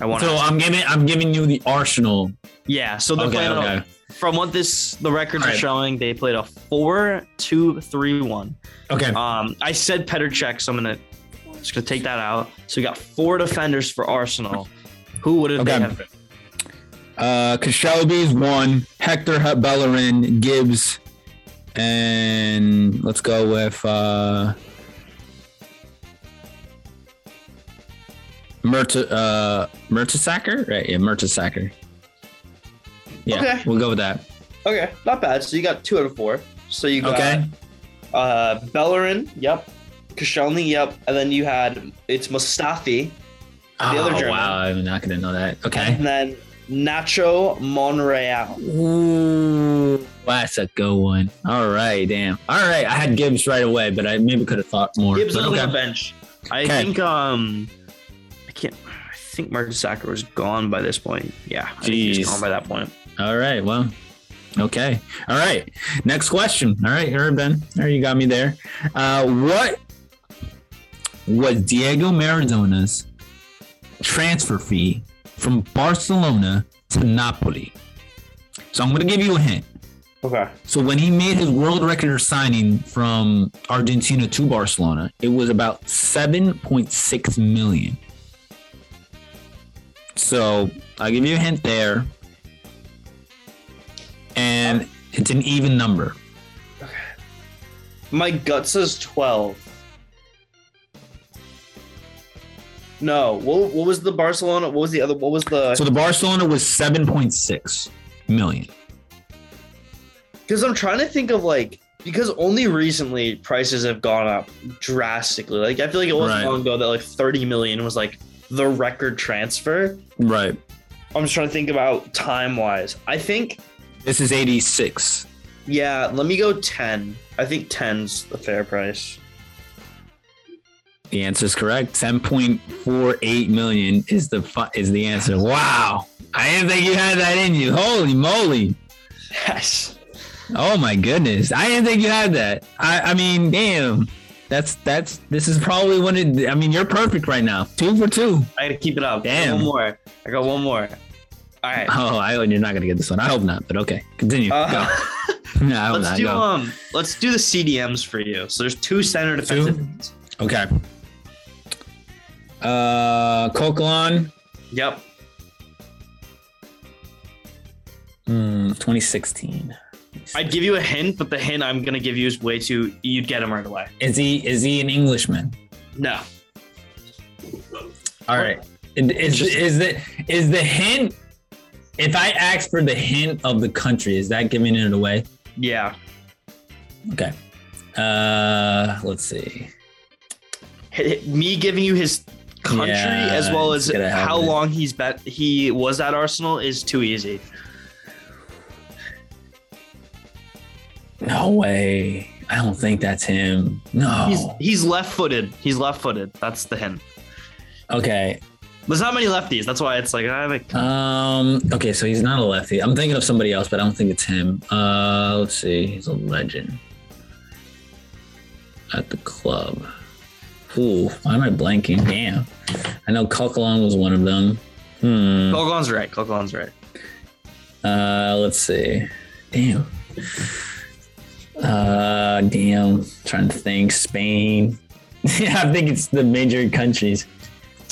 S2: I won't.
S1: So. I'm giving I'm giving you the Arsenal.
S2: yeah. So they're
S1: Okay,
S2: playing.
S1: okay.
S2: From what this the records are showing, they played a four-two-three-one.
S1: Okay.
S2: Um, I said Petr so I'm gonna just gonna take that out. So we got four defenders for Arsenal. Who would have
S1: Okay.
S2: they have been?
S1: Uh Koscielny's one, Hector Bellerin, Gibbs, and let's go with uh Merta uh Mertesacker? Right, yeah, Mertesacker. Yeah,
S2: Okay.
S1: we'll go with that.
S2: Okay, not bad. So you got two out of four. So you got
S1: Okay.
S2: uh, Bellerin, yep. Koscielny, yep. And then you had it's Mustafi,
S1: Oh,
S2: other German.
S1: wow, I'm not gonna know that. Okay.
S2: and then Nacho Monreal.
S1: Ooh, that's a good one. All right, damn. All right, I had Gibbs right away, but I maybe could have thought more.
S2: Gibbs
S1: but
S2: on the bench. I
S1: Okay.
S2: think um I can't I think Mertesacker was gone by this point. Yeah. I think he
S1: Jeez.
S2: was gone by that point.
S1: All right, well, okay. All right, next question. All right, here, Ben. There, you got me there. Uh, what was Diego Maradona's transfer fee from Barcelona to Napoli? So I'm going to give you a hint.
S2: Okay.
S1: So when he made his world record signing from Argentina to Barcelona, it was about 7.6 million. So I'll give you a hint there. And it's an even number.
S2: My gut says 12. No, what, what was the Barcelona? What was the other? What was the?
S1: So the Barcelona was 7.6 million.
S2: Because I'm trying to think of like because only recently prices have gone up drastically. Like I feel like it wasn't
S1: Right.
S2: long ago that like 30 million was like the record transfer.
S1: Right.
S2: I'm just trying to think about time wise. I think
S1: This is 86.
S2: yeah. Let me go 10. I think 10's a fair price.
S1: The answer is correct. 10.48 million is the fu- is the answer. Wow. I didn't think you had that in you. Holy moly.
S2: Yes.
S1: Oh my goodness. I didn't think you had that. I, I mean, damn. That's that's this is probably one of I mean, you're perfect right now. Two for two.
S2: I gotta keep it up.
S1: Damn.
S2: One more. I got one more. All right.
S1: Oh, I you're not gonna get this one. I hope not, but okay. Continue.
S2: Uh,
S1: go. <laughs> <laughs> No,
S2: let's
S1: not.
S2: do
S1: Go.
S2: um. Let's do the CDMs for you. So there's two center defensive. mids.
S1: Okay. Uh Coquelin.
S2: Yep.
S1: Hmm, 2016.
S2: I'd give you a hint, but the hint I'm gonna give you is way too. You'd get him right away.
S1: Is he is he an Englishman?
S2: No.
S1: All right. Is, is, is the is the hint if I ask for the hint of the country, is that giving it away?
S2: Yeah.
S1: Okay. Uh, let's see.
S2: Me giving you his country
S1: Yeah,
S2: as well as how long he's bet he was at Arsenal is too easy.
S1: No way. I don't think that's him. No.
S2: He's he's left-footed. He's left-footed. That's the hint.
S1: okay.
S2: There's not many lefties. That's why it's like I have a
S1: Um. Okay, so he's not a lefty. I'm thinking of somebody else, but I don't think it's him. Uh. Let's see. He's a legend at the club. Ooh. Why am I blanking? Damn. I know Coquelin was one of them. Hmm.
S2: Coquelin's right. Coquelin's right.
S1: Uh. Let's see. Damn. Uh. Damn. Trying to think. Spain. <laughs> yeah, I think it's the major countries.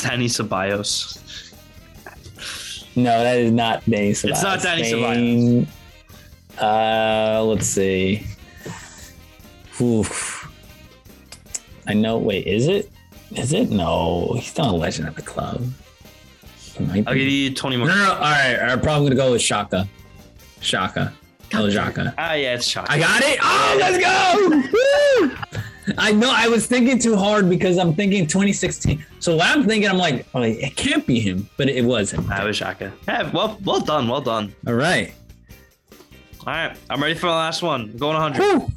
S2: Dani Ceballos.
S1: No, that is not Dani Ceballos.
S2: It's not Danny
S1: Spain- Uh, let's see. Oof. I know. Wait, is it? Is it? No, he's not a legend at the club.
S2: I'll give you 20
S1: No,
S2: more.
S1: no, no. All right, I'm probably gonna go with Xhaka. Xhaka. El Xhaka.
S2: Ah, yeah, it's Xhaka.
S1: I got it. Oh, let's go! I know. I was thinking too hard because I'm thinking 2016. So what I'm thinking, I'm like, oh, it can't be him, but it was him.
S2: I was Xhaka. Yeah, well, well done, well done.
S1: All right.
S2: All right, I'm ready for the last one. I'm going 100.
S1: Who?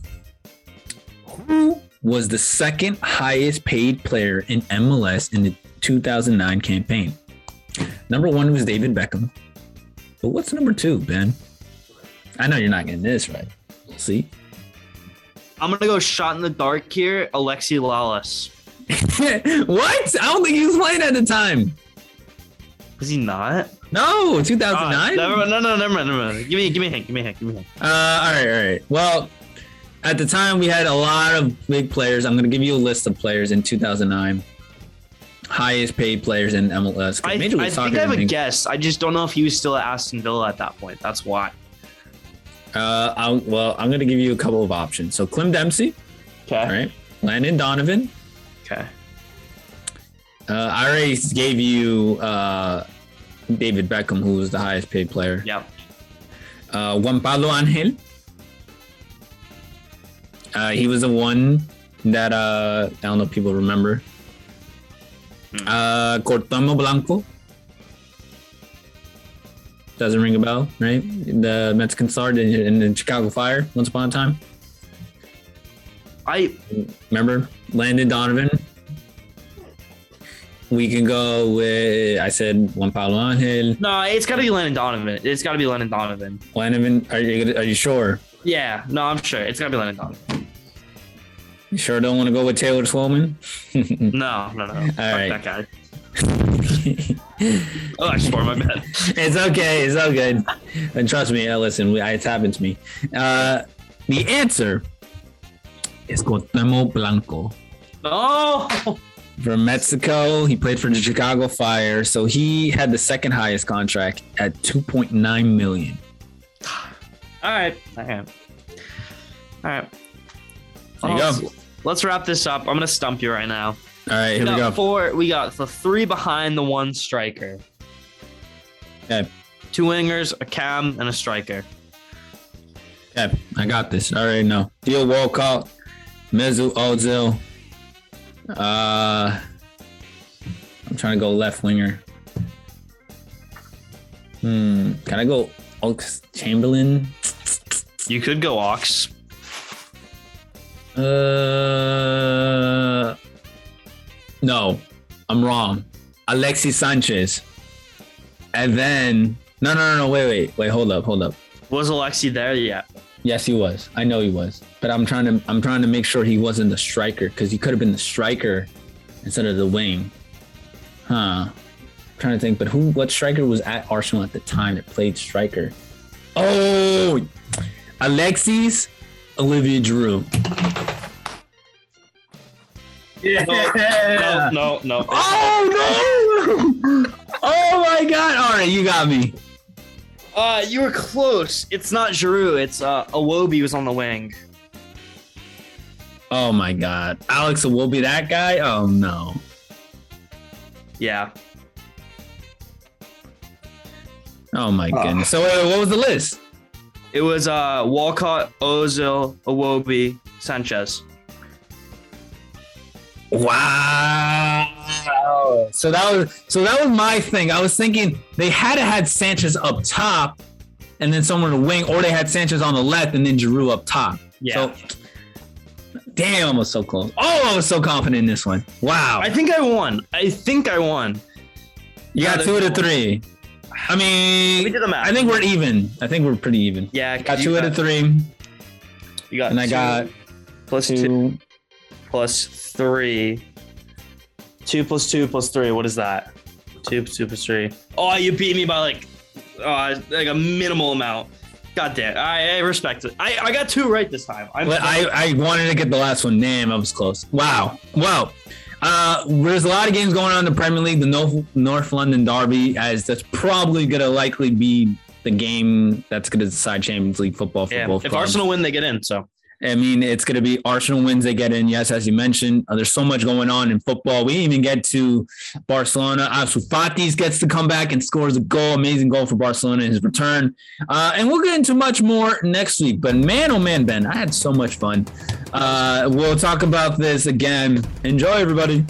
S1: Who was the second highest paid player in MLS in the 2009 campaign? Number one was David Beckham. But what's number two, Ben? I know you're not getting this right. We'll see.
S2: I'm gonna go shot in the dark here. Alexi Lalas. <laughs>
S1: what? I don't think he was playing at the time.
S2: Is he not?
S1: No,
S2: Ah,
S1: 2009.
S2: never mind. No, no, never mind. Never mind. Give me, give me a hint. Give me a hint. Give me a hint.
S1: Uh, all right, all right. Well, at the time we had a lot of big players. I'm going to give you a list of players in 2009. Highest paid players in MLS.
S2: I, I think I have a guess. I just don't know if he was still at Aston Villa at that point. That's why.
S1: Uh, I'll, well, I'm going to give you a couple of options. So Clem Dempsey,
S2: Okay.
S1: all right? Landon Donovan.
S2: Okay.
S1: Uh, I already gave you uh, David Beckham, who was the highest paid player.
S2: Yep.
S1: Uh, Juan Pablo Angel. Uh, he was the one that uh, I don't know if people remember.
S2: Hmm.
S1: Uh, Cuauhtemoc Blanco. Doesn't ring a bell, right? The Mexican star in, in the Chicago Fire once upon a time.
S2: I
S1: Remember Landon Donovan. We can go with I said Juan Pablo Angel.
S2: no. It's got to be Landon Donovan. It's got to be Landon Donovan.
S1: Landon, are you are you sure?
S2: Yeah. No, I'm sure. It's got to be Landon Donovan.
S1: You sure don't want to go with Taylor Twellman? <laughs>
S2: No, no, no. Fuck
S1: right.
S2: that guy. <laughs> Oh, I swore my bad.
S1: it's okay. It's all good. And trust me, uh, listen, it's happened to me. Uh, the answer is Cuauhtemoc Blanco
S2: No.
S1: from Mexico. He played for the Chicago Fire, so he had the second highest contract at 2.9 million.
S2: All right. All right. All right.
S1: There you go.
S2: Let's wrap this up. I'm gonna stump you right now.
S1: All right, here we
S2: got
S1: go.
S2: four. We got the three behind the one striker.
S1: Okay.
S2: Two wingers, a cam, and a striker.
S1: Okay, I got this. All right, no. Theo Walcott, Mesut Ozil. Uh, I'm trying to go left winger. Hmm, can I go Ox Chamberlain?
S2: You could go Ox.
S1: Uh, no, I'm wrong. Alexis Sanchez. And then no, no, no, no. Wait, wait, wait. Hold up, hold up.
S2: Was Alexi there yet?
S1: Yes, he was. I know he was. But I'm trying to I'm trying to make sure he wasn't the striker because he could have been the striker instead of the wing. Huh. trying to think, but who what striker was at Arsenal at the time that played striker? Oh Alexis Olivier Giroud. Yeah.
S2: No, <laughs> no, no.
S1: Oh no! Oh my god! All right, you got me.
S2: Uh, you were close. It's not Giroud. It's uh, Iwobi was on the wing.
S1: Oh my god, Alex Iwobi that guy? Oh no.
S2: Yeah.
S1: Oh my goodness. So uh, what was the list?
S2: It was uh Walcott, Ozil, Iwobi, Sanchez.
S1: Wow. So that was so that was my thing. I was thinking they had to had Sanchez up top and then someone to wing, or they had Sanchez on the left and then Giroud up top.
S2: Yeah.
S1: So damn, I was so close. Oh, I was so confident in this one. Wow.
S2: I think I won. I think I won.
S1: you got two out of three. I mean, We
S2: did the math.
S1: I think we're even. I think we're pretty even.
S2: yeah.
S1: Got two out of three.
S2: You got
S1: And I got
S2: plus two
S1: two.
S2: Plus three. Two plus two plus three. What is that? Two plus two plus three. Oh, you beat me by like, uh, like a minimal amount. God damn. I, I respect it. I, I got two right this time. I'm
S1: But I, I wanted to get the last one. Damn, I was close. Wow. Wow. Uh, there's a lot of games going on in the Premier League. The North, North London Derby, as that's probably going to likely be the game that's going to decide Champions League football for
S2: yeah.
S1: both
S2: If
S1: clubs.
S2: Arsenal win, they get in. So
S1: I mean, it's going to be Arsenal wins, they get in. Yes, as you mentioned, uh, there's so much going on in football. We even get to Barcelona. Ansu gets to come back and scores a goal, amazing goal for Barcelona in his return. Uh, and we'll get into much more next week. But man, oh man, Ben, I had so much fun. Uh, we'll talk about this again. Enjoy, everybody.